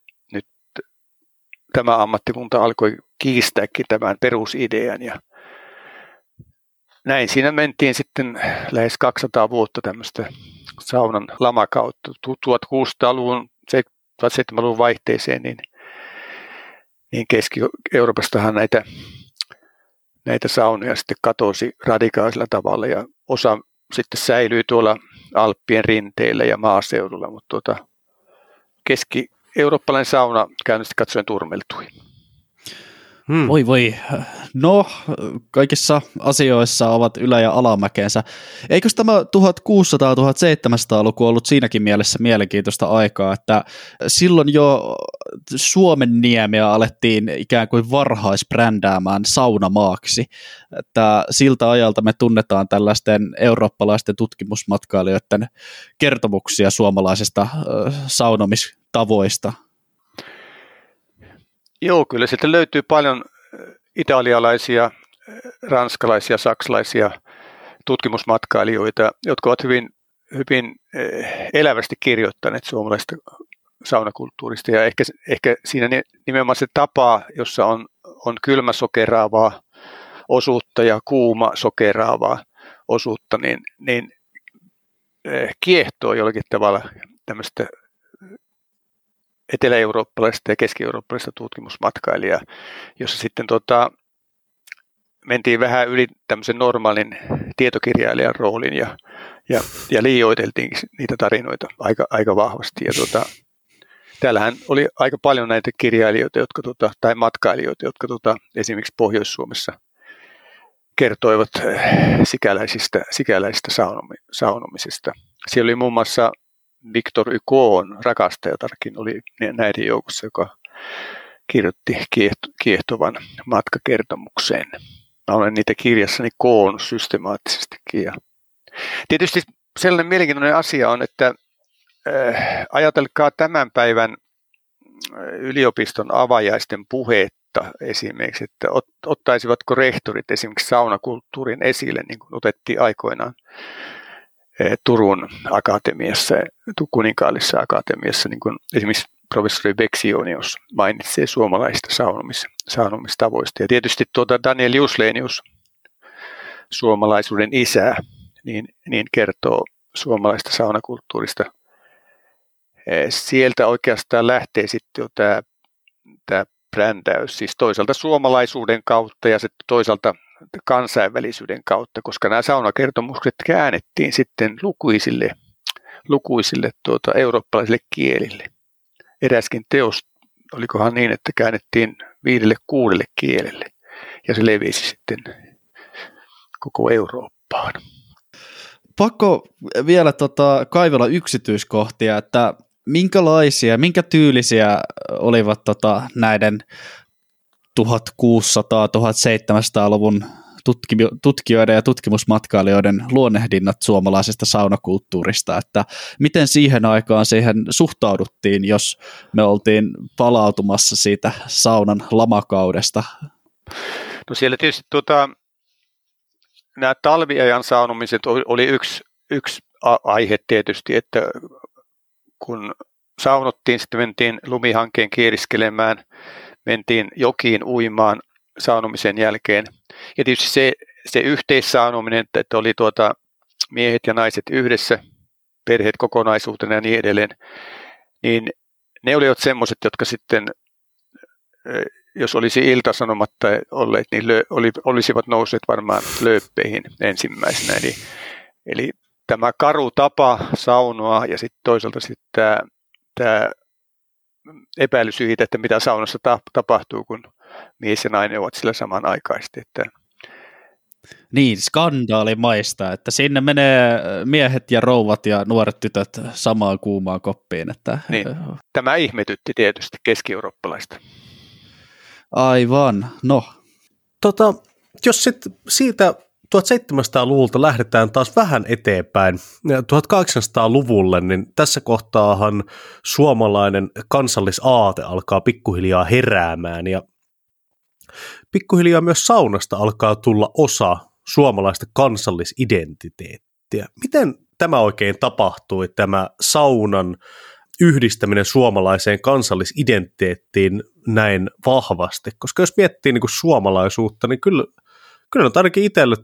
tämä ammattikunta alkoi kiistääkin tämän perusidean ja näin siinä mentiin sitten lähes 200 vuotta tämmöistä saunan lamakautta. 1600-luvun, 1700-luvun vaihteeseen, niin, niin Keski-Euroopastahan näitä, näitä saunoja sitten katosi radikaalisella tavalla ja osa sitten säilyi tuolla Alppien rinteillä ja maaseudulla, mutta tuota, keski-eurooppalainen sauna käynnisti katsoen turmeltui. Hmm. Voi voi. No, kaikissa asioissa ovat ylä- ja alamäkeensä. Eikö tämä 1600-1700-luku ollut siinäkin mielessä mielenkiintoista aikaa, että silloin jo Suomen niemeä alettiin ikään kuin varhaisbrändäämään saunamaaksi. Että siltä ajalta me tunnetaan tällaisten eurooppalaisten tutkimusmatkailijoiden kertomuksia suomalaisista saunomistavoista. Joo, kyllä sieltä löytyy paljon italialaisia, ranskalaisia, saksalaisia tutkimusmatkailijoita, jotka ovat hyvin, hyvin elävästi kirjoittaneet suomalaista saunakulttuurista. Ja ehkä, ehkä siinä nimenomaan se tapa, jossa on, on kylmä sokeraavaa osuutta ja kuuma sokeraavaa osuutta, niin, niin kiehtoo jollakin tavalla tämmöistä etelä-eurooppalaista ja keski-eurooppalaista tutkimusmatkailijaa, jossa sitten tota, mentiin vähän yli tämmöisen normaalin tietokirjailijan roolin ja, ja, ja liioiteltiin niitä tarinoita aika, aika vahvasti. Ja tota, täällähän oli aika paljon näitä kirjailijoita jotka, tota, tai matkailijoita, jotka tota, esimerkiksi Pohjois-Suomessa kertoivat eh, sikäläisistä, sikäläisistä saunomisista. Siellä oli muun muassa Victor Hugo'n rakastajatarkin oli näiden joukossa, joka kirjoitti kiehtovan matkakertomuksen. Mä olen niitä kirjassani koonnut systemaattisestikin. Ja tietysti sellainen mielenkiintoinen asia on, että äh, ajatelkaa tämän päivän äh, yliopiston avajaisten puhetta esimerkiksi, että ot, ottaisivatko rehtorit esimerkiksi saunakulttuurin esille, niin kuin otettiin aikoinaan Turun akatemiassa, kuninkaallisessa akatemiassa, niin kuin esimerkiksi professori Bexionius mainitsee suomalaista saunomis, saunomistavoista. Ja tietysti tuota Daniel Juslenius, suomalaisuuden isä, niin, niin kertoo suomalaista saunakulttuurista. Eh, sieltä oikeastaan lähtee sitten jo tämä, tämä brändäys, siis toisaalta suomalaisuuden kautta ja sitten toisaalta kansainvälisyyden kautta, koska nämä saunakertomukset käännettiin sitten lukuisille, lukuisille tuota, eurooppalaisille kielille. Eräskin teos, olikohan niin, että käännettiin viidelle kuudelle kielelle ja se levisi sitten koko Eurooppaan. Pakko vielä tota, kaivella yksityiskohtia, että minkälaisia, minkä tyylisiä olivat tota, näiden 1600-1700-luvun tutkijoiden ja tutkimusmatkailijoiden luonnehdinnat suomalaisesta saunakulttuurista, että miten siihen aikaan siihen suhtauduttiin, jos me oltiin palautumassa siitä saunan lamakaudesta? No siellä tietysti tuota, nämä talviajan saunomiset oli yksi, yksi aihe tietysti, että kun saunottiin, sitten mentiin lumihankkeen kieriskelemään, mentiin jokiin uimaan saunomisen jälkeen. Ja tietysti se, se yhteissaunominen, että oli tuota miehet ja naiset yhdessä, perheet kokonaisuutena ja niin edelleen, niin ne olivat semmoiset, jotka sitten, jos olisi iltasanomatta olleet, niin lö, oli, olisivat nousseet varmaan lööppeihin ensimmäisenä. Eli, eli tämä karu tapa saunoa ja sitten toisaalta sitten tämä, tämä epäily siitä, että mitä saunassa tapahtuu, kun mies ja nainen ovat sillä samanaikaisesti. Että niin, skandaalimaista, että sinne menee miehet ja rouvat ja nuoret tytöt samaan kuumaan koppiin. Että... Niin. Tämä ihmetytti tietysti keski-eurooppalaista. Aivan, no. Tota, jos sitten siitä 1700-luvulta lähdetään taas vähän eteenpäin 1800-luvulle, niin tässä kohtaahan suomalainen kansallisaate alkaa pikkuhiljaa heräämään ja pikkuhiljaa myös saunasta alkaa tulla osa suomalaista kansallisidentiteettiä. Miten tämä oikein tapahtui, tämä saunan yhdistäminen suomalaiseen kansallisidentiteettiin näin vahvasti? Koska jos miettii niin kuin suomalaisuutta, niin kyllä, kyllä ainakin itselle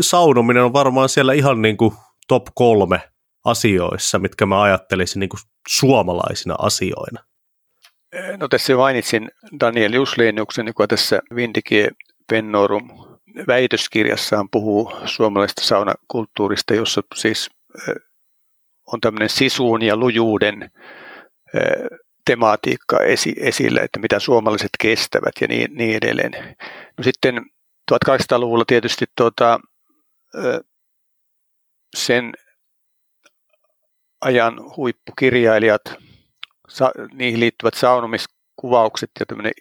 saunominen on varmaan siellä ihan niin kuin top kolme asioissa, mitkä mä ajattelisin niin kuin suomalaisina asioina. No tässä mainitsin Daniel Jusleniuksen, joka tässä Vindike Pennorum väitöskirjassaan puhuu suomalaisesta saunakulttuurista, jossa siis on tämmöinen sisuun ja lujuuden tematiikka esi, esillä, että mitä suomalaiset kestävät ja niin, niin edelleen. No sitten 1800-luvulla tietysti tuota, sen ajan huippukirjailijat, niihin liittyvät saunomiskuvaukset ja tämmöinen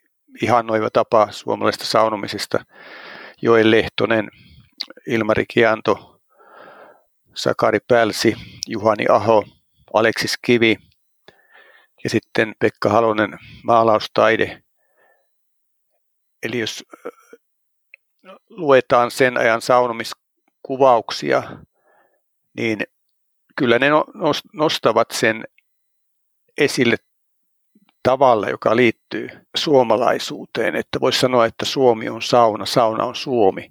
ihannoiva tapa suomalaisesta saunomisesta, Joel Lehtonen, Ilmari Kianto, Sakari Pälsi, Juhani Aho, Aleksis Kivi ja sitten Pekka Halonen maalaustaide. Eli jos luetaan sen ajan saunomiskuvauksia, niin kyllä ne no, nostavat sen esille tavalla, joka liittyy suomalaisuuteen. Että voisi sanoa, että Suomi on sauna, sauna on Suomi.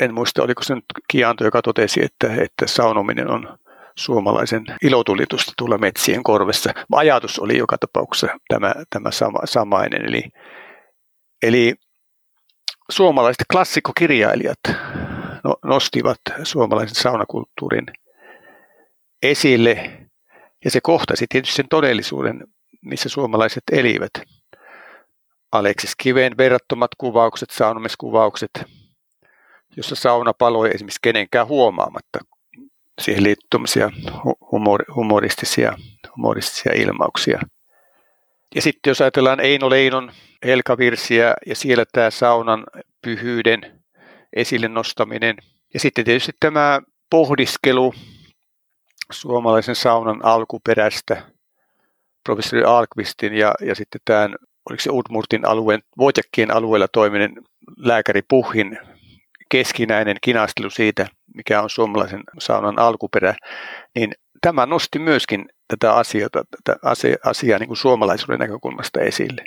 En muista, oliko se nyt Kianto, joka totesi, että, että saunominen on suomalaisen ilotulitusta tulla metsien korvessa. Ajatus oli joka tapauksessa tämä, tämä sama, samainen. Eli, eli suomalaiset klassikkokirjailijat no, nostivat suomalaisen saunakulttuurin esille, ja se kohtasi tietysti sen todellisuuden, missä suomalaiset elivät. Aleksis Kiveen verrattomat kuvaukset, saunomiskuvaukset, jossa sauna paloi esimerkiksi kenenkään huomaamatta. Siihen liittyy humor, humoristisia, humoristisia ilmauksia. Ja sitten jos ajatellaan Eino Leinon Helkavirsiä ja siellä tämä saunan pyhyyden esille nostaminen. Ja sitten tietysti tämä pohdiskelu suomalaisen saunan alkuperästä professori Alkvistin ja, ja sitten tämän, oliko se Udmurtin alueen, Voitjakkien alueella toiminen lääkäri Puhin keskinäinen kinastelu siitä, mikä on suomalaisen saunan alkuperä, niin tämä nosti myöskin tätä asiaa, tätä asiaa niin kuin suomalaisuuden näkökulmasta esille.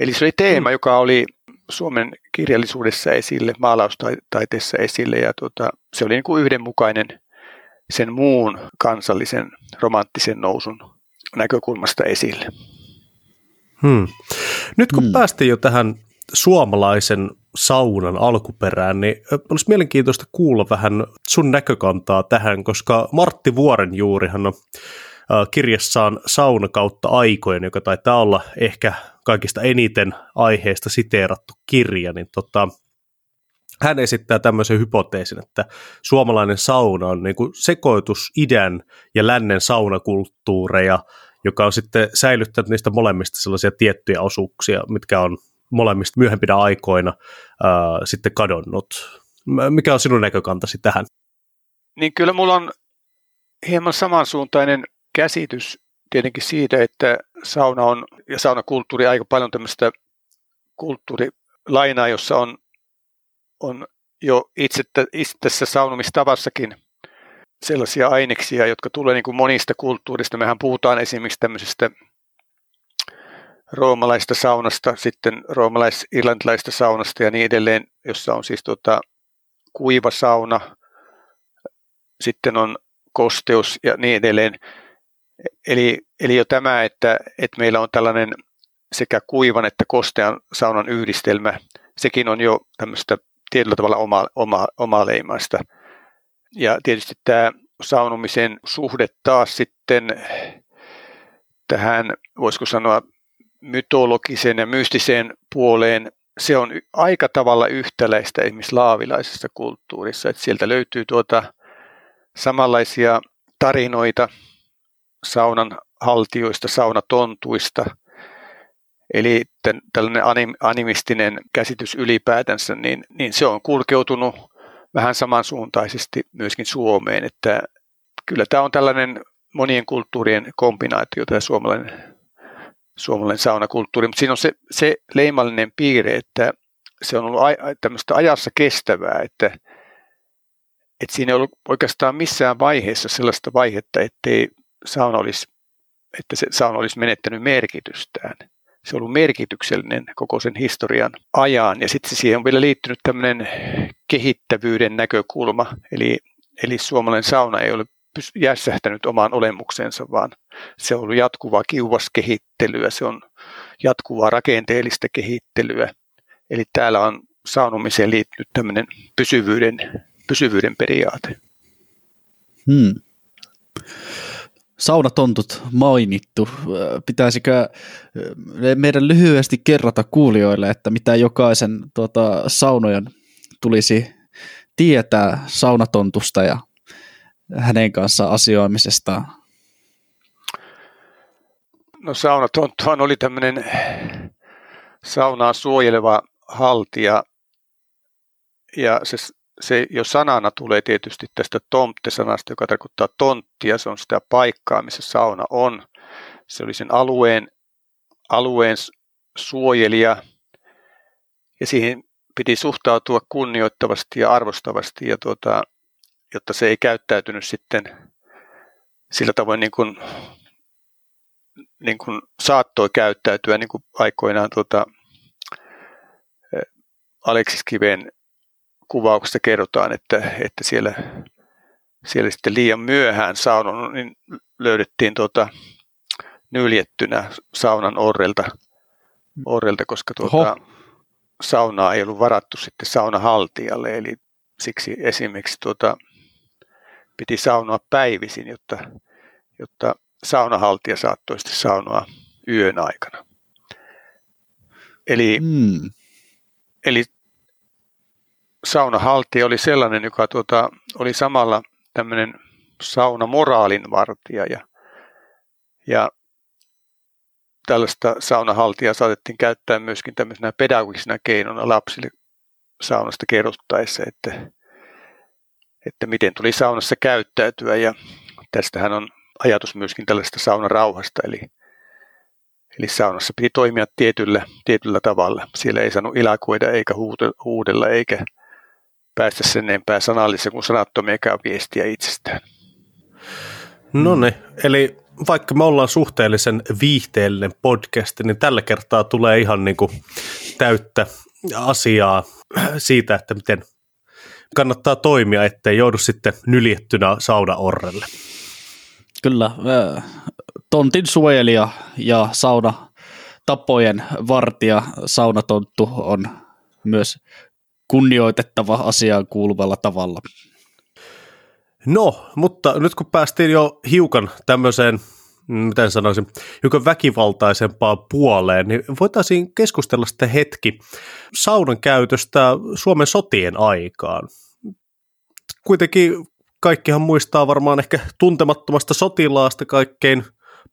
Eli se oli teema, mm. joka oli Suomen kirjallisuudessa esille, maalaustaiteessa esille ja tuota, se oli niin kuin yhdenmukainen sen muun kansallisen romanttisen nousun näkökulmasta esille. Hmm. Nyt kun hmm. päästiin jo tähän suomalaisen saunan alkuperään, niin olisi mielenkiintoista kuulla vähän sun näkökantaa tähän, koska Martti Vuorenjuurihan on kirjassaan Sauna kautta aikojen, joka taitaa olla ehkä kaikista eniten aiheesta siteerattu kirja, niin tota, hän esittää tämmöisen hypoteesin, että suomalainen sauna on niin kuin sekoitus idän ja lännen saunakulttuureja, joka on sitten säilyttänyt niistä molemmista sellaisia tiettyjä osuuksia, mitkä on molemmista myöhempinä aikoina ää, sitten kadonnut. Mikä on sinun näkökantasi tähän? Niin kyllä mulla on hieman samansuuntainen käsitys tietenkin siitä, että sauna on ja saunakulttuuri aika paljon tämmöistä kulttuurilainaa, jossa on, on jo itse, itse tässä saunomistavassakin sellaisia aineksia, jotka tulee niin kuin monista kulttuurista. Mehän puhutaan esimerkiksi tämmöisestä roomalaista saunasta, sitten roomalais-irlantilaista saunasta ja niin edelleen, jossa on siis tota, kuiva sauna, sitten on kosteus ja niin edelleen. Eli, eli jo tämä, että, että meillä on tällainen sekä kuivan että kostean saunan yhdistelmä, sekin on jo tämmöistä tietyllä tavalla oma, oma, oma leimaista. Ja tietysti tämä saunumisen suhde taas sitten tähän, voisiko sanoa, mytologiseen ja mystiseen puoleen, se on aika tavalla yhtäläistä esimerkiksi laavilaisessa kulttuurissa, että sieltä löytyy tuota samanlaisia tarinoita saunan haltioista, saunatontuista, eli tällainen anim, animistinen käsitys ylipäätänsä, niin, niin se on kulkeutunut vähän samansuuntaisesti myöskin Suomeen, että kyllä tämä on tällainen monien kulttuurien kombinaatio, tämä suomalainen, suomalainen saunakulttuuri, mutta siinä on se, se leimallinen piirre, että se on ollut tämmöistä ajassa kestävää, että, että siinä ei ollut oikeastaan missään vaiheessa sellaista vaihetta, ettei sauna olisi, että se sauna olisi menettänyt merkitystään. Se on ollut merkityksellinen koko sen historian ajan ja sitten siihen on vielä liittynyt tämmöinen kehittävyyden näkökulma, eli, eli suomalainen sauna ei ole jässähtänyt omaan olemuksensa, vaan se on ollut jatkuvaa kiuvaskehittelyä, se on jatkuvaa rakenteellista kehittelyä. Eli täällä on saunomiseen liittynyt tämmöinen pysyvyyden, pysyvyyden periaate. Hmm. Saunatontut mainittu. Pitäisikö meidän lyhyesti kerrata kuulijoille, että mitä jokaisen tuota, saunojen tulisi tietää saunatontusta ja hänen kanssa asioimisesta? No saunatonttuhan oli tämmöinen saunaa suojeleva haltija ja se, se jo sanana tulee tietysti tästä tomte-sanasta, joka tarkoittaa tonttia, se on sitä paikkaa, missä sauna on. Se oli sen alueen, alueen suojelija ja siihen piti suhtautua kunnioittavasti ja arvostavasti ja tuota, jotta se ei käyttäytynyt sitten sillä tavoin niin kuin, niin kuin saattoi käyttäytyä niin kuin aikoinaan tuota, Aleksis Kiven kuvauksesta kerrotaan, että, että siellä, siellä sitten liian myöhään saunan niin löydettiin tuota, nyljettynä saunan orrelta, orrelta koska tuota, saunaa ei ollut varattu sitten saunahaltijalle, eli siksi esimerkiksi tuota, piti saunoa päivisin, jotta, jotta saunahaltija saattoi sitten saunoa yön aikana. Eli, mm. eli saunahaltija oli sellainen, joka tuota, oli samalla tämmöinen saunamoraalin vartija ja, ja tällaista saunahaltijaa saatettiin käyttää myöskin tämmöisenä pedagogisena keinona lapsille saunasta kerrottaessa, että että miten tuli saunassa käyttäytyä ja tästähän on ajatus myöskin tällaista saunarauhasta, eli, eli saunassa piti toimia tietyllä, tietyllä tavalla. Siellä ei saanut ilakoida eikä huudella eikä päästä sen enempää sanallisia kuin sanattomiakaan viestiä itsestään. No niin, eli vaikka me ollaan suhteellisen viihteellinen podcast, niin tällä kertaa tulee ihan niin kuin täyttä asiaa siitä, että miten kannattaa toimia, ettei joudu sitten nyljettynä saunaorrelle. Kyllä, tontin suojelija ja sauna tapojen vartija saunatonttu on myös kunnioitettava asiaan kuuluvalla tavalla. No, mutta nyt kun päästiin jo hiukan tämmöiseen, miten sanoisin, hiukan väkivaltaisempaan puoleen, niin voitaisiin keskustella sitten hetki saunan käytöstä Suomen sotien aikaan kuitenkin kaikkihan muistaa varmaan ehkä tuntemattomasta sotilaasta kaikkein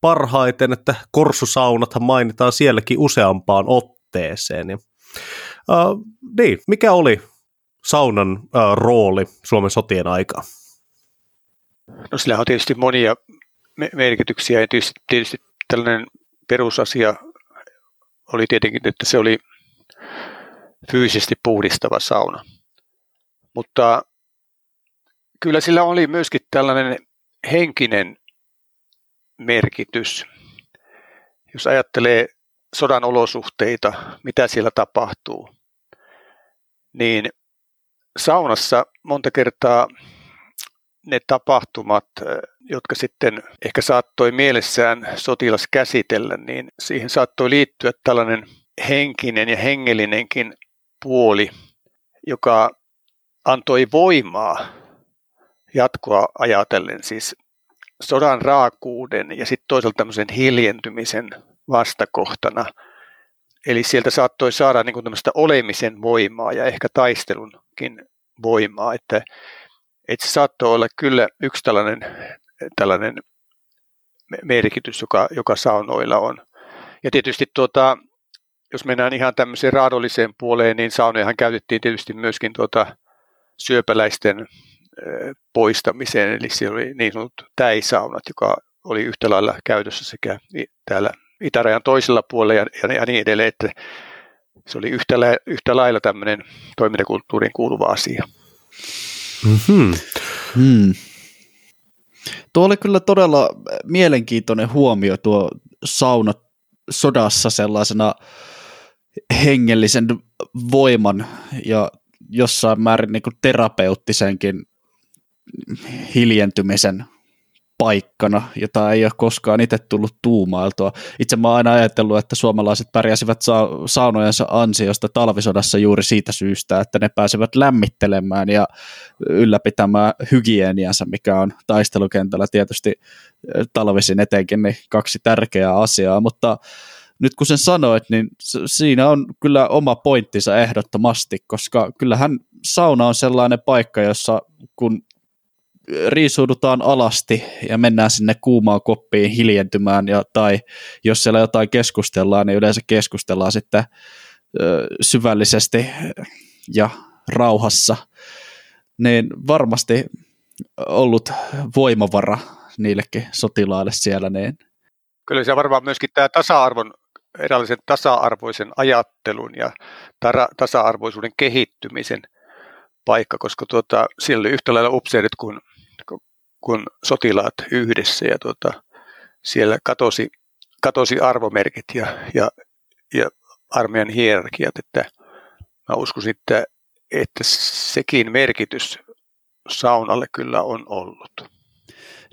parhaiten, että korsusaunathan mainitaan sielläkin useampaan otteeseen. Ja, niin, mikä oli saunan uh, rooli Suomen sotien aikaa? No sillä on tietysti monia merkityksiä ja tietysti, tietysti tällainen perusasia oli tietenkin, että se oli fyysisesti puhdistava sauna. Mutta kyllä sillä oli myöskin tällainen henkinen merkitys. Jos ajattelee sodan olosuhteita, mitä siellä tapahtuu, niin saunassa monta kertaa ne tapahtumat, jotka sitten ehkä saattoi mielessään sotilas käsitellä, niin siihen saattoi liittyä tällainen henkinen ja hengellinenkin puoli, joka antoi voimaa jatkoa ajatellen, siis sodan raakuuden ja sitten toisaalta tämmöisen hiljentymisen vastakohtana. Eli sieltä saattoi saada niin tämmöistä olemisen voimaa ja ehkä taistelunkin voimaa, että, että se saattoi olla kyllä yksi tällainen, tällainen merkitys, joka, joka saunoilla on. Ja tietysti tuota, jos mennään ihan tämmöiseen raadolliseen puoleen, niin saunojahan käytettiin tietysti myöskin tuota syöpäläisten poistamiseen, eli siellä oli niin sanotut täisaunat, joka oli yhtä lailla käytössä sekä täällä itärajan toisella puolella ja, ja, ja niin edelleen, että se oli yhtä, la, yhtä lailla tämmöinen toimintakulttuuriin kuuluva asia. Mm-hmm. Hmm. Tuo oli kyllä todella mielenkiintoinen huomio tuo sauna sodassa sellaisena hengellisen voiman ja jossain määrin niin kuin terapeuttisenkin hiljentymisen paikkana, jota ei ole koskaan itse tullut tuumailtua. Itse mä oon aina ajatellut, että suomalaiset pärjäsivät sa- saunojensa ansiosta talvisodassa juuri siitä syystä, että ne pääsevät lämmittelemään ja ylläpitämään hygieniansa, mikä on taistelukentällä tietysti talvisin etenkin niin kaksi tärkeää asiaa, mutta nyt kun sen sanoit, niin siinä on kyllä oma pointtinsa ehdottomasti, koska kyllähän sauna on sellainen paikka, jossa kun riisuudutaan alasti ja mennään sinne kuumaan koppiin hiljentymään, ja, tai jos siellä jotain keskustellaan, niin yleensä keskustellaan sitten ö, syvällisesti ja rauhassa, niin varmasti ollut voimavara niillekin sotilaille siellä. Niin. Kyllä se varmaan myöskin tämä tasa-arvon eräänlaisen tasa-arvoisen ajattelun ja tasa-arvoisuuden kehittymisen paikka, koska tuota, siellä oli yhtä lailla upseerit kuin, kuin sotilaat yhdessä ja tuota, siellä katosi, katosi arvomerkit ja, ja, ja armeijan hierarkiat, että mä uskon että, että sekin merkitys saunalle kyllä on ollut.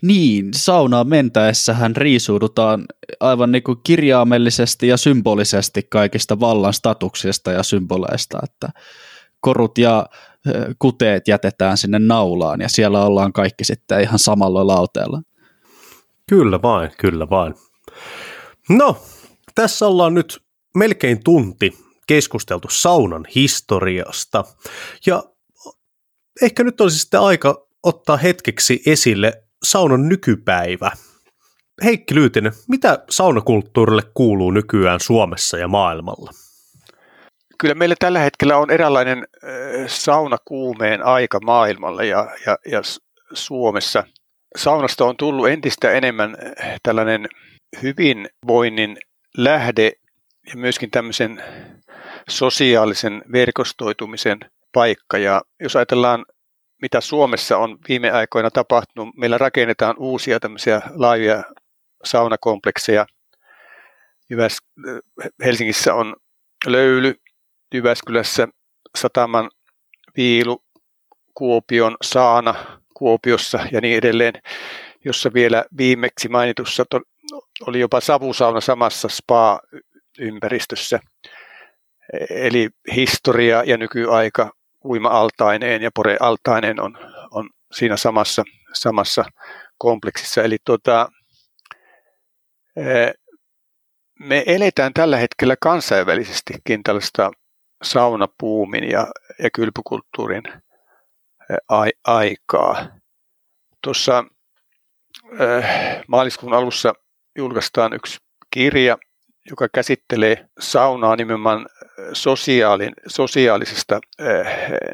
Niin, saunaan mentäessähän riisuudutaan aivan niin kuin kirjaimellisesti ja symbolisesti kaikista vallan statuksista ja symboleista, että korut ja kuteet jätetään sinne naulaan ja siellä ollaan kaikki sitten ihan samalla lauteella. Kyllä vain, kyllä vain. No, tässä ollaan nyt melkein tunti keskusteltu saunan historiasta ja ehkä nyt olisi sitten aika ottaa hetkeksi esille saunan nykypäivä. Heikki Lyytinen, mitä saunakulttuurille kuuluu nykyään Suomessa ja maailmalla? Kyllä meillä tällä hetkellä on eräänlainen saunakuumeen aika maailmalla ja, ja, ja Suomessa. Saunasta on tullut entistä enemmän tällainen hyvinvoinnin lähde ja myöskin tämmöisen sosiaalisen verkostoitumisen paikka. Ja jos ajatellaan mitä Suomessa on viime aikoina tapahtunut. Meillä rakennetaan uusia tämmöisiä laajoja saunakomplekseja. Helsingissä on löyly, Jyväskylässä Sataman viilu, Kuopion saana Kuopiossa ja niin edelleen, jossa vielä viimeksi mainitussa oli jopa savusauna samassa spa-ympäristössä. Eli historia ja nykyaika uima-altaineen ja pore-altaineen on, on siinä samassa, samassa kompleksissa. Eli tuota, me eletään tällä hetkellä kansainvälisestikin tällaista saunapuumin ja, ja kylpykulttuurin aikaa. Tuossa maaliskuun alussa julkaistaan yksi kirja, joka käsittelee saunaa nimenomaan sosiaalin, sosiaalisesta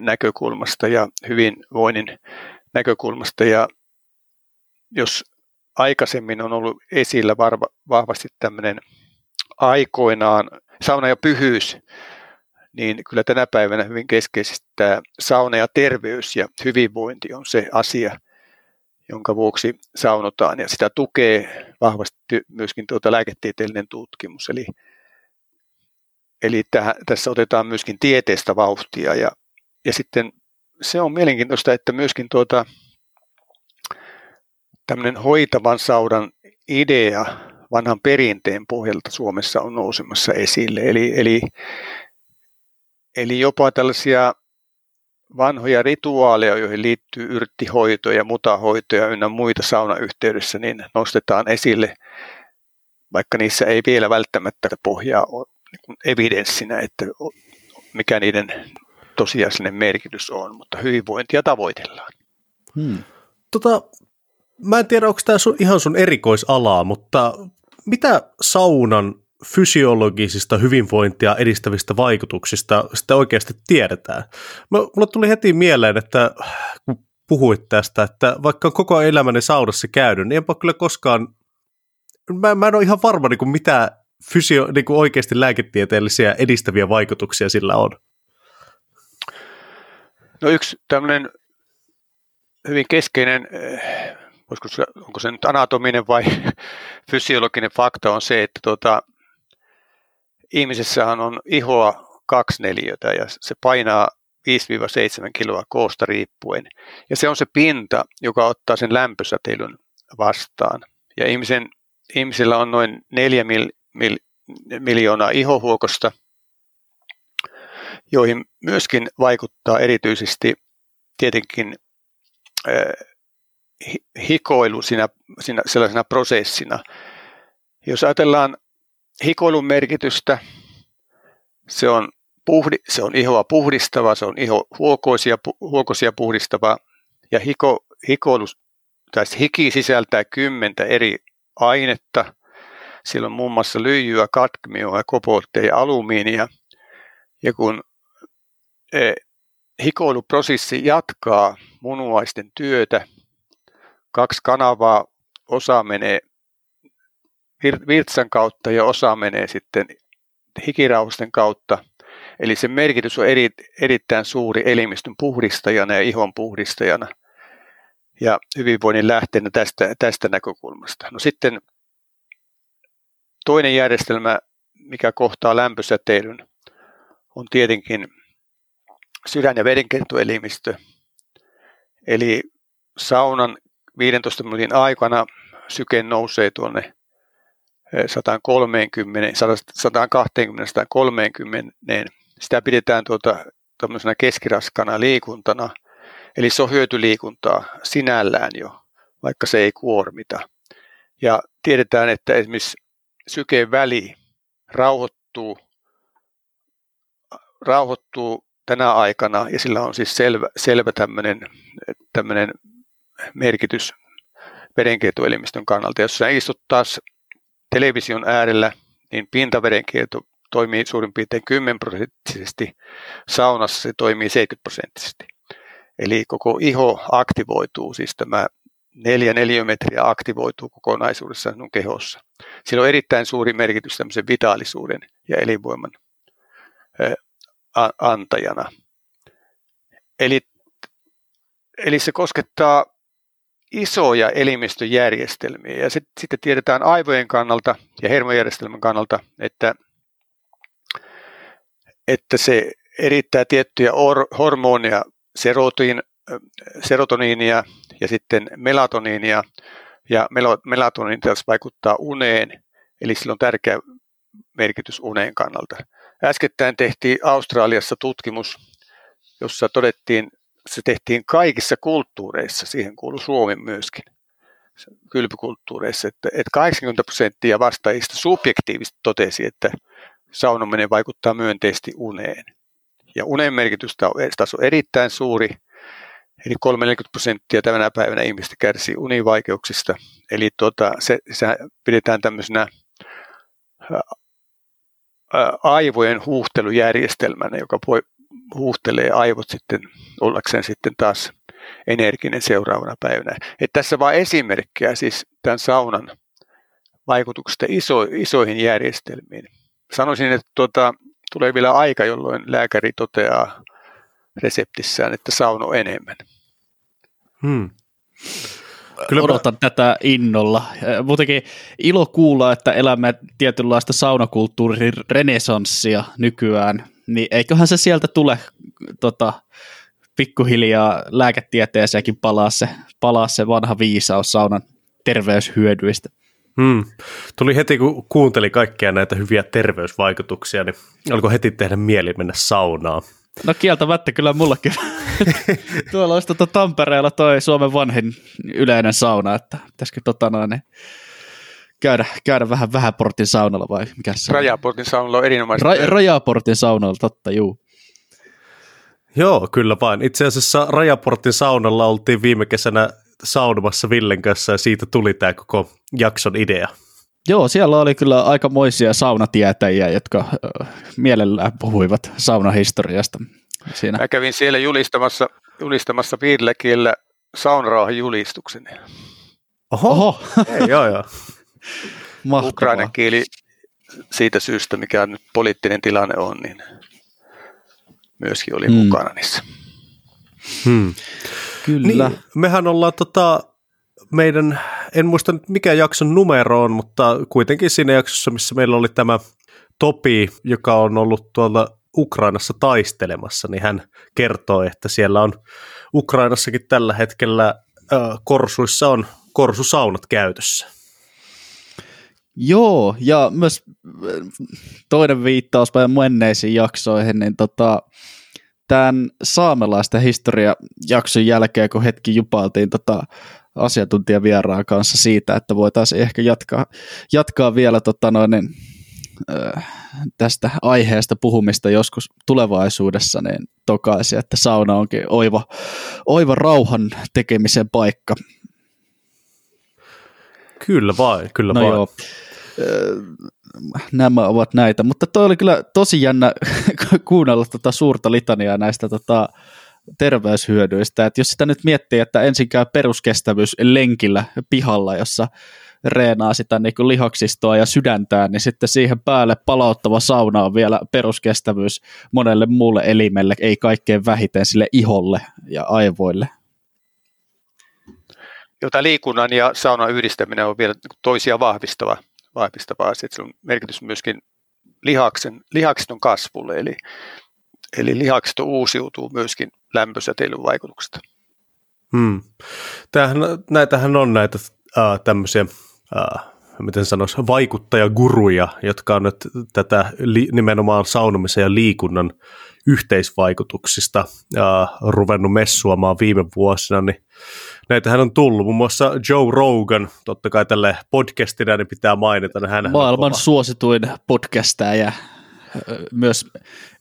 näkökulmasta ja hyvinvoinnin näkökulmasta. Ja jos aikaisemmin on ollut esillä varva, vahvasti tämmöinen aikoinaan sauna ja pyhyys, niin kyllä tänä päivänä hyvin keskeisesti tämä sauna ja terveys ja hyvinvointi on se asia, jonka vuoksi saunotaan ja sitä tukee vahvasti myöskin tuota lääketieteellinen tutkimus. Eli, eli täh, tässä otetaan myöskin tieteestä vauhtia ja, ja sitten se on mielenkiintoista, että myöskin tuota, tämmöinen hoitavan saudan idea vanhan perinteen pohjalta Suomessa on nousemassa esille. Eli, eli, eli jopa tällaisia vanhoja rituaaleja, joihin liittyy yrttihoitoja, mutahoitoja ynnä muita saunayhteydessä, niin nostetaan esille, vaikka niissä ei vielä välttämättä pohjaa ole niin evidenssinä, että mikä niiden tosiasiallinen merkitys on, mutta hyvinvointia tavoitellaan. Hmm. Tota, mä en tiedä, onko tämä sun, ihan sun erikoisalaa, mutta mitä saunan fysiologisista hyvinvointia edistävistä vaikutuksista sitä oikeasti tiedetään? Mulle tuli heti mieleen, että kun puhuit tästä, että vaikka on koko elämäni saunassa käynyt, niin enpä kyllä koskaan, mä, mä en ole ihan varma, niin kuin mitä fysio, niin kuin oikeasti lääketieteellisiä edistäviä vaikutuksia sillä on. No yksi tämmöinen hyvin keskeinen se, onko se nyt anatominen vai fysiologinen fakta on se, että tuota, ihmisessähän on ihoa kaksi neliötä ja se painaa 5-7 kiloa koosta riippuen. Ja se on se pinta, joka ottaa sen lämpösäteilyn vastaan. Ja ihmisen, ihmisillä on noin 4 mil, mil, miljoonaa ihohuokosta, joihin myöskin vaikuttaa erityisesti tietenkin hikoilu siinä, siinä sellaisena prosessina. Jos ajatellaan hikoilun merkitystä, se on, puhdi, se on ihoa puhdistava, se on iho huokoisia, huokoisia puhdistava ja hiko, hikoilu, tai hiki sisältää kymmentä eri ainetta. Siellä on muun muassa lyijyä, kadmioa, kobolttia ja alumiinia. Ja kun e, hikoiluprosessi jatkaa munuaisten työtä, kaksi kanavaa, osa menee virtsan kautta ja osa menee sitten hikirauhasten kautta. Eli sen merkitys on eri, erittäin suuri elimistön puhdistajana ja ihon puhdistajana ja hyvinvoinnin lähteenä tästä, tästä näkökulmasta. No sitten toinen järjestelmä, mikä kohtaa lämpösäteilyn, on tietenkin sydän- ja verenkiertoelimistö. Eli saunan 15 minuutin aikana syke nousee tuonne 130, 120, 130. Sitä pidetään tuota, keskiraskana liikuntana, eli se on hyötyliikuntaa sinällään jo, vaikka se ei kuormita. Ja tiedetään, että esimerkiksi sykeen väli rauhoittuu, rauhoittuu tänä aikana, ja sillä on siis selvä, selvä tämmöinen, tämmöinen merkitys verenkiertoelimistön kannalta. Jos sä istut taas television äärellä, niin pintaverenkierto toimii suurin piirtein 10 prosenttisesti, saunassa se toimii 70 prosenttisesti. Eli koko iho aktivoituu, siis tämä neljä neliömetriä aktivoituu kokonaisuudessaan sinun kehossa. Sillä on erittäin suuri merkitys tämmöisen vitaalisuuden ja elinvoiman antajana. Eli, eli se koskettaa isoja elimistöjärjestelmiä. Ja sit, sitten tiedetään aivojen kannalta ja hermojärjestelmän kannalta, että, että se erittää tiettyjä or, hormoneja, serotin, serotoniinia ja sitten melatoniinia. Ja melatoniini taas vaikuttaa uneen, eli sillä on tärkeä merkitys uneen kannalta. Äskettäin tehtiin Australiassa tutkimus, jossa todettiin se tehtiin kaikissa kulttuureissa, siihen kuuluu Suomi myöskin, kylpykulttuureissa, että, että 80 prosenttia vastaajista subjektiivisesti totesi, että saunominen vaikuttaa myönteisesti uneen. Ja unen merkitys taas on erittäin suuri, eli 30 prosenttia tänä päivänä ihmistä kärsii univaikeuksista. Eli tuota, se, se pidetään tämmöisenä aivojen huuhtelujärjestelmänä, joka huuhtelee aivot sitten ollakseen sitten taas energinen seuraavana päivänä. Et tässä vain esimerkkejä siis tämän saunan vaikutuksesta iso, isoihin järjestelmiin. Sanoisin, että tuota, tulee vielä aika, jolloin lääkäri toteaa reseptissään, että sauno enemmän. Hmm. Kyllä Odotan mä... tätä innolla. Muutenkin ilo kuulla, että elämme tietynlaista saunakulttuurin renesanssia nykyään. Niin eiköhän se sieltä tule tota, pikkuhiljaa lääketieteeseenkin palaa se, palaa se vanha viisaus saunan terveyshyödyistä. Hmm. Tuli heti, kun kuunteli kaikkia näitä hyviä terveysvaikutuksia, niin alkoi heti tehdä mieli mennä saunaan. No kieltämättä kyllä mullakin. Tuolla olisi tuota Tampereella toi Suomen vanhin yleinen sauna, että pitäisikö tota noin, niin käydä, käydä vähän Vähäportin saunalla vai mikä se Rajaportin saunalla on erinomaisesti. Ra- Rajaportin saunalla, totta, juu. Joo, kyllä vain. Itse asiassa Rajaportin saunalla oltiin viime kesänä saunomassa Villen kanssa ja siitä tuli tämä koko jakson idea. Joo, siellä oli kyllä aikamoisia saunatietäjiä, jotka mielellään puhuivat saunahistoriasta. Siinä. Mä kävin siellä julistamassa, julistamassa viidellä kielellä saunarauhan julistuksen. Oho, Oho. Ei, joo, joo. Ukrainan kieli siitä syystä, mikä nyt poliittinen tilanne on, niin myöskin oli hmm. mukana niissä. Hmm. Kyllä. Niin, mehän ollaan tota, meidän, en muista nyt mikä jakson numero on, mutta kuitenkin siinä jaksossa, missä meillä oli tämä Topi, joka on ollut tuolla Ukrainassa taistelemassa, niin hän kertoo, että siellä on Ukrainassakin tällä hetkellä äh, korsuissa on korsusaunat käytössä. Joo, ja myös toinen viittaus päin menneisiin jaksoihin, niin tota, tämän saamelaisten historiajakson jälkeen, kun hetki jupailtiin tota asiantuntijavieraan kanssa siitä, että voitaisiin ehkä jatkaa, jatkaa vielä tota noin, niin, äh, tästä aiheesta puhumista joskus tulevaisuudessa, niin tokaisi, että sauna onkin oiva, oiva rauhan tekemisen paikka. Kyllä vain, kyllä no vain. Joo nämä ovat näitä, mutta toi oli kyllä tosi jännä kuunnella tota suurta litaniaa näistä tota, terveyshyödyistä, että jos sitä nyt miettii, että ensin käy peruskestävyys lenkillä pihalla, jossa reenaa sitä niin kuin lihaksistoa ja sydäntään, niin sitten siihen päälle palauttava sauna on vielä peruskestävyys monelle muulle elimelle, ei kaikkein vähiten sille iholle ja aivoille. Jota liikunnan ja saunan yhdistäminen on vielä toisia vahvistava vahvistava asia, että se on merkitys myöskin lihaksen, lihaksen kasvulle, eli, eli lihakset uusiutuu myöskin lämpösäteilyn vaikutuksesta. Hmm. Tämähän, näitähän on näitä äh, tämmöisiä, äh, miten sanoisi, vaikuttajaguruja, jotka on nyt tätä li, nimenomaan saunomisen ja liikunnan yhteisvaikutuksista äh, ruvennut messuamaan viime vuosina, niin näitähän on tullut. Muun muassa Joe Rogan, totta kai tälle podcastina, niin pitää mainita. Niin hän Maailman suosituin podcastaja, myös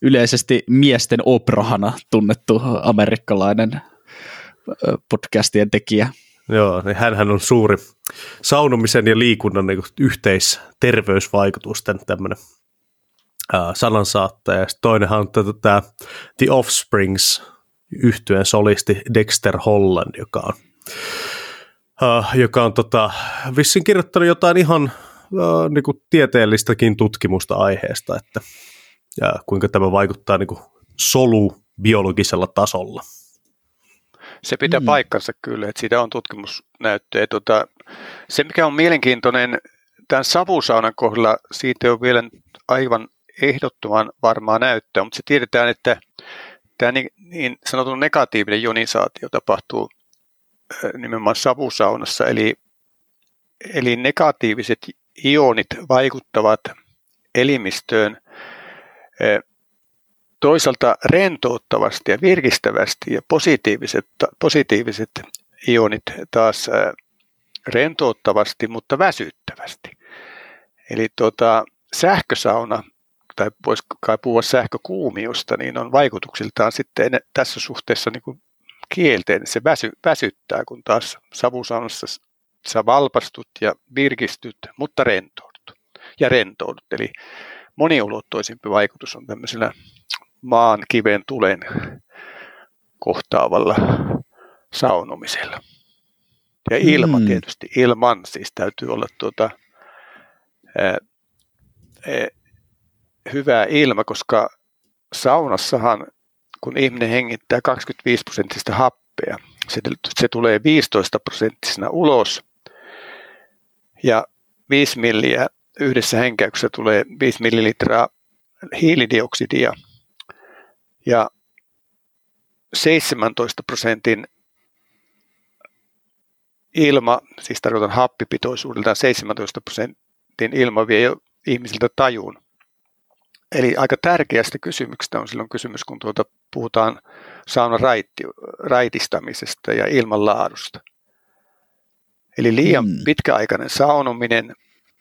yleisesti miesten oprahana tunnettu amerikkalainen podcastien tekijä. Joo, niin hän on suuri saunomisen ja liikunnan niin yhteisterveysvaikutusten tämmöinen sanansaattaja. Ja toinenhan on tämä The Offsprings yhtyeen solisti Dexter Holland, joka on uh, joka on tota, vissiin kirjoittanut jotain ihan uh, niin kuin tieteellistäkin tutkimusta aiheesta, että ja kuinka tämä vaikuttaa niin kuin solubiologisella tasolla. Se pitää mm. paikkansa kyllä, että siitä on tutkimusnäyttöä. Tota, se, mikä on mielenkiintoinen tämän savusaunan kohdalla, siitä on vielä aivan ehdottoman varmaa näyttöä, mutta se tiedetään, että tämä niin, niin sanotun negatiivinen jonisaatio tapahtuu nimenomaan savusaunassa, eli, eli negatiiviset ionit vaikuttavat elimistöön toisaalta rentouttavasti ja virkistävästi ja positiiviset, positiiviset ionit taas rentouttavasti, mutta väsyttävästi. Eli tuota, sähkösauna, tai voisi kai puhua sähkökuumiosta, niin on vaikutuksiltaan sitten tässä suhteessa niin kuin kielteinen. Se väsy, väsyttää, kun taas savusaunassa sä valpastut ja virkistyt, mutta rentoudut. Ja rentoudut, eli moniulottoisempi vaikutus on tämmöisellä maan kiven tulen kohtaavalla saunomisella. Ja ilma mm. tietysti, ilman siis täytyy olla tuota, ää, ää, hyvä ilma, koska saunassahan, kun ihminen hengittää 25 prosenttista happea, se, se tulee 15 prosenttisena ulos. Ja 5 milliä yhdessä henkäyksessä tulee 5 millilitraa hiilidioksidia. Ja 17 prosentin ilma, siis tarkoitan happipitoisuudeltaan 17 prosentin ilma vie jo ihmisiltä tajuun. Eli aika tärkeästä kysymyksestä on silloin kysymys, kun tuota puhutaan saunan raitti, raitistamisesta ja ilmanlaadusta. Eli liian mm. pitkäaikainen saunominen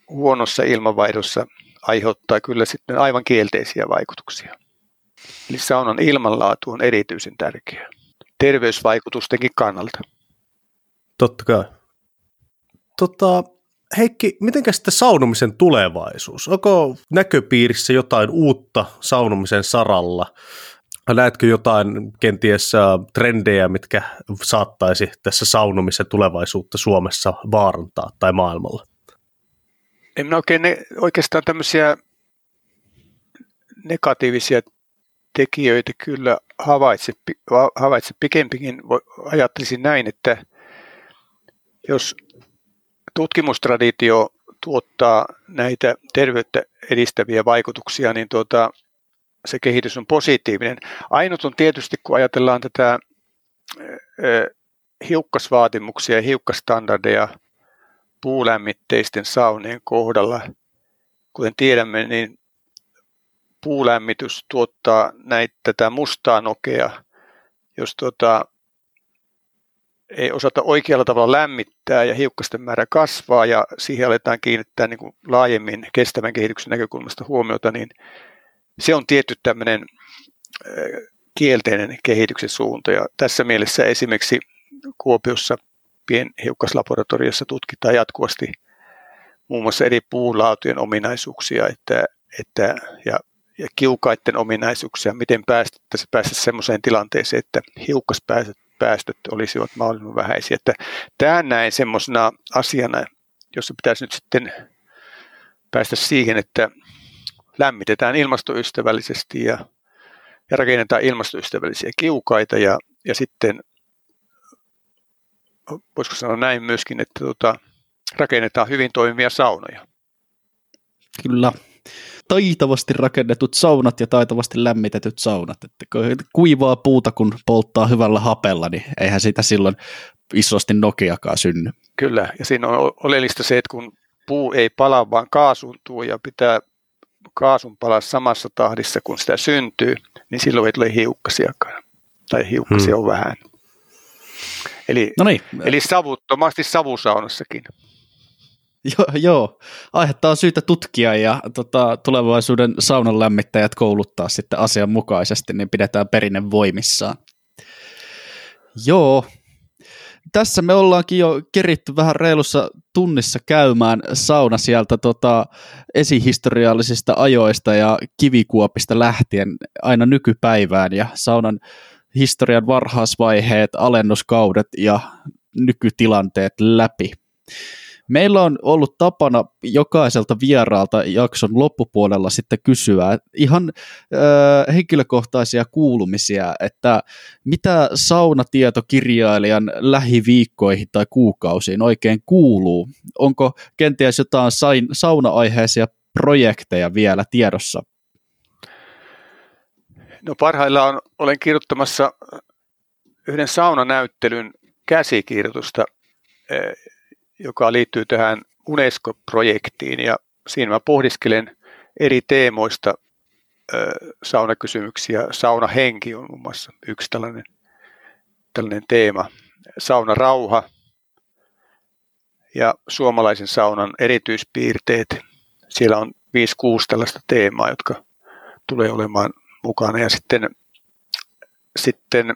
huonossa ilmanvaihdossa aiheuttaa kyllä sitten aivan kielteisiä vaikutuksia. Eli saunan ilmanlaatu on erityisen tärkeä terveysvaikutustenkin kannalta. Totta kai. Tota, Heikki, miten sitten saunomisen tulevaisuus? Onko näköpiirissä jotain uutta saunomisen saralla? Näetkö jotain kenties trendejä, mitkä saattaisi tässä saunomisen tulevaisuutta Suomessa vaarantaa tai maailmalla? En minä oikein ne, oikeastaan tämmöisiä negatiivisia tekijöitä kyllä havaitse, havaitse pikempikin ajattelisin näin, että jos tutkimustraditio tuottaa näitä terveyttä edistäviä vaikutuksia, niin tuota, se kehitys on positiivinen. Ainut on tietysti, kun ajatellaan tätä hiukkasvaatimuksia ja hiukkastandardeja puulämmitteisten saunien kohdalla, kuten tiedämme, niin puulämmitys tuottaa näitä tätä mustaa nokea. Jos tuota, ei osata oikealla tavalla lämmittää ja hiukkasten määrä kasvaa ja siihen aletaan kiinnittää niin kuin laajemmin kestävän kehityksen näkökulmasta huomiota, niin se on tietty tämmöinen kielteinen kehityksen suunta. Ja tässä mielessä esimerkiksi Kuopiossa pienhiukkaslaboratoriossa tutkitaan jatkuvasti muun muassa eri puulaatujen ominaisuuksia että, että, ja, ja kiukaiden ominaisuuksia, miten päästä, päästä semmoiseen tilanteeseen, että hiukkaspäästöt päästöt olisivat mahdollisimman vähäisiä. Että tämä näin semmoisena asiana, jossa pitäisi nyt sitten päästä siihen, että lämmitetään ilmastoystävällisesti ja, ja rakennetaan ilmastoystävällisiä kiukaita ja, ja sitten voisiko sanoa näin myöskin, että tota, rakennetaan hyvin toimivia saunoja. Kyllä. Taitavasti rakennetut saunat ja taitavasti lämmitetyt saunat. Että kuivaa puuta, kun polttaa hyvällä hapella, niin eihän sitä silloin isosti Nokiakaan synny. Kyllä, ja siinä on oleellista se, että kun puu ei pala, vaan kaasuntuu ja pitää kaasun palaa samassa tahdissa, kun sitä syntyy, niin silloin ei tule hiukkasiakaan. Tai hiukkasia hmm. on vähän. Eli, no niin. eli savuttomasti savusaunassakin. Joo, joo, aihetta on syytä tutkia ja tota, tulevaisuuden saunan lämmittäjät kouluttaa sitten asianmukaisesti, niin pidetään perinne voimissaan. Joo, tässä me ollaankin jo keritty vähän reilussa tunnissa käymään sauna sieltä tota, esihistoriallisista ajoista ja kivikuopista lähtien aina nykypäivään ja saunan historian varhaisvaiheet, alennuskaudet ja nykytilanteet läpi. Meillä on ollut tapana jokaiselta vieraalta jakson loppupuolella sitten kysyä ihan äh, henkilökohtaisia kuulumisia, että mitä saunatietokirjailijan lähiviikkoihin tai kuukausiin oikein kuuluu? Onko kenties jotain sauna-aiheisia projekteja vielä tiedossa? No parhaillaan olen kirjoittamassa yhden saunanäyttelyn käsikirjoitusta, joka liittyy tähän UNESCO-projektiin ja siinä mä pohdiskelen eri teemoista saunakysymyksiä. Saunahenki on muun muassa yksi tällainen, tällainen teema. Saunarauha ja suomalaisen saunan erityispiirteet. Siellä on 5-6 tällaista teemaa, jotka tulee olemaan mukana. Ja sitten, sitten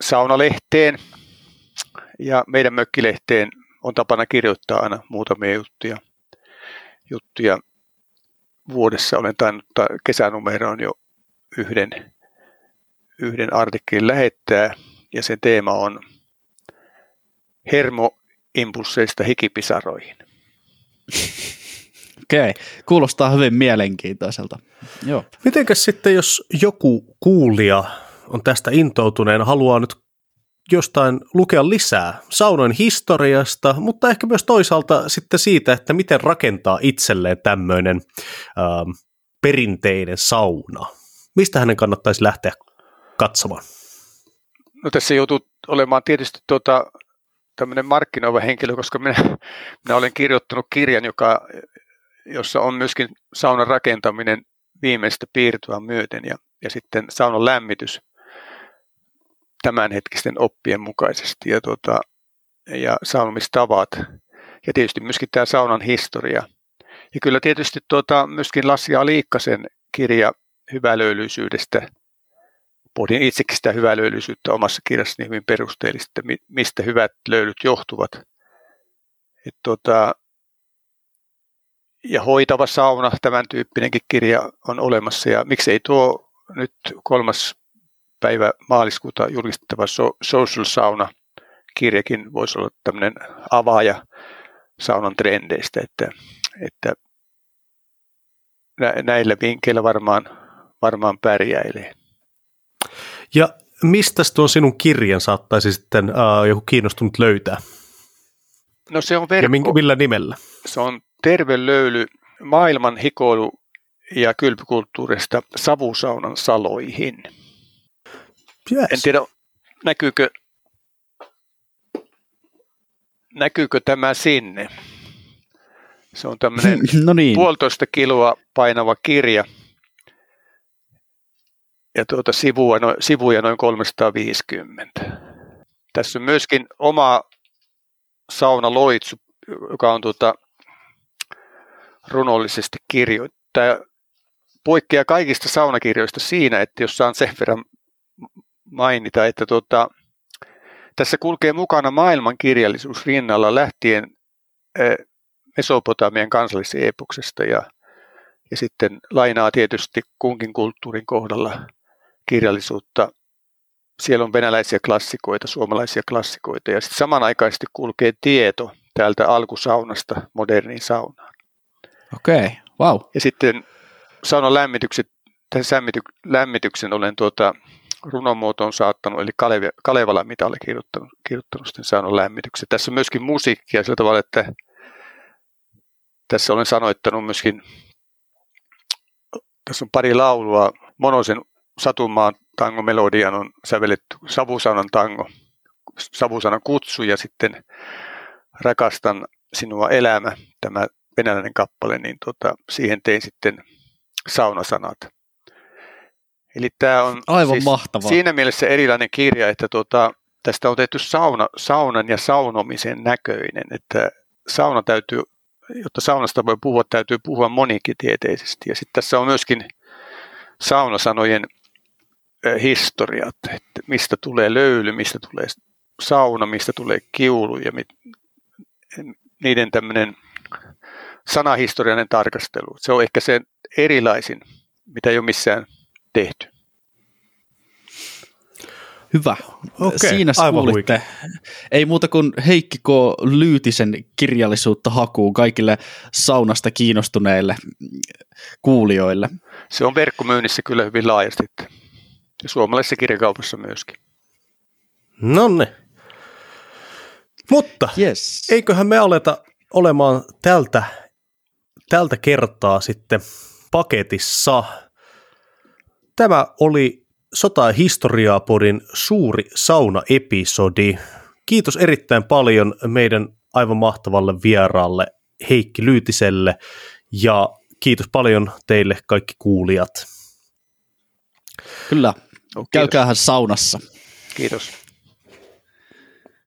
saunalehteen ja meidän mökkilehteen on tapana kirjoittaa aina muutamia juttuja. juttuja. Vuodessa olen tainnut kesänumeroon jo yhden, yhden artikkelin lähettää ja sen teema on hermoimpulseista hikipisaroihin. Okei, kuulostaa hyvin mielenkiintoiselta. Joo. Mitenkäs sitten, jos joku kuulija on tästä intoutuneen, haluaa nyt jostain lukea lisää saunojen historiasta, mutta ehkä myös toisaalta sitten siitä, että miten rakentaa itselleen tämmöinen ähm, perinteinen sauna. Mistä hänen kannattaisi lähteä katsomaan? No tässä joutuu olemaan tietysti tuota, tämmöinen markkinoiva henkilö, koska minä, minä olen kirjoittanut kirjan, joka, jossa on myöskin saunan rakentaminen viimeistä piirtoa myöten ja, ja sitten saunan lämmitys tämänhetkisten oppien mukaisesti ja, tuota, ja saunomistavat ja tietysti myöskin tämä saunan historia. Ja kyllä tietysti tuota, myöskin Lassi Liikkasen kirja hyvälöylyisyydestä, pohdin itsekin sitä hyvälöylyisyyttä omassa kirjassani hyvin perusteellisesti, mistä hyvät löylyt johtuvat. Et tuota, ja hoitava sauna, tämän tyyppinenkin kirja on olemassa ja miksei tuo nyt kolmas päivä maaliskuuta julkistettava Social Sauna kirjakin voisi olla tämmöinen avaaja saunan trendeistä, että, että näillä vinkkeillä varmaan, varmaan pärjäilee. Ja mistä tuo sinun kirjan saattaisi sitten uh, joku kiinnostunut löytää? No se on verkko. Ja minkä, millä nimellä? Se on terve löyly maailman hikoilu ja kylpykulttuurista savusaunan saloihin. Yes. En tiedä, näkyykö, näkyykö tämä sinne. Se on tämmöinen no niin. puolitoista kiloa painava kirja ja tuota sivua, no, sivuja noin 350. Tässä on myöskin oma sauna loitsu, joka on tuota, runollisesti kirjoittaa. Poikkeaa kaikista saunakirjoista siinä, että jos saan sen verran mainita, että tuota, tässä kulkee mukana maailman kirjallisuus rinnalla lähtien Mesopotamian kansalliseepoksesta ja, ja sitten lainaa tietysti kunkin kulttuurin kohdalla kirjallisuutta. Siellä on venäläisiä klassikoita, suomalaisia klassikoita ja sitten samanaikaisesti kulkee tieto täältä alkusaunasta moderniin saunaan. Okei, okay. wow. Ja sitten saunan lämmitykset, tämän lämmityksen olen tuota, runomuotoon saattanut, eli Kalevi, Kalevala mitalle kirjoittanut, kirjoittanut sitten saunan lämmityksen. Tässä on myöskin musiikkia sillä tavalla, että tässä olen sanoittanut myöskin, tässä on pari laulua, Monosen Satumaan tango melodian on sävelletty Savusanan tango, Savusanan kutsu ja sitten Rakastan sinua elämä, tämä venäläinen kappale, niin tota, siihen tein sitten saunasanat. Eli tämä on Aivan siis mahtavaa. siinä mielessä erilainen kirja, että tota, tästä on tehty sauna, saunan ja saunomisen näköinen, että sauna täytyy, jotta saunasta voi puhua, täytyy puhua monikitieteisesti. Ja sitten tässä on myöskin saunasanojen historiat, että mistä tulee löyly, mistä tulee sauna, mistä tulee kiulu ja mit, niiden tämmöinen sanahistoriallinen tarkastelu. Se on ehkä se erilaisin, mitä ei ole missään tehty. Hyvä. Okay, Siinä kuulitte. Ei muuta kuin Heikki K. Lyytisen kirjallisuutta hakuun kaikille saunasta kiinnostuneille kuulijoille. Se on verkkomyynnissä kyllä hyvin laajasti. Ja suomalaisessa kirjakaupassa myöskin. Nonne. Mutta yes. eiköhän me aleta olemaan tältä, tältä kertaa sitten paketissa. Tämä oli Sota- ja historiaa podin suuri sauna-episodi. Kiitos erittäin paljon meidän aivan mahtavalle vieraalle Heikki Lyytiselle ja kiitos paljon teille kaikki kuulijat. Kyllä, käykäähän saunassa. Kiitos.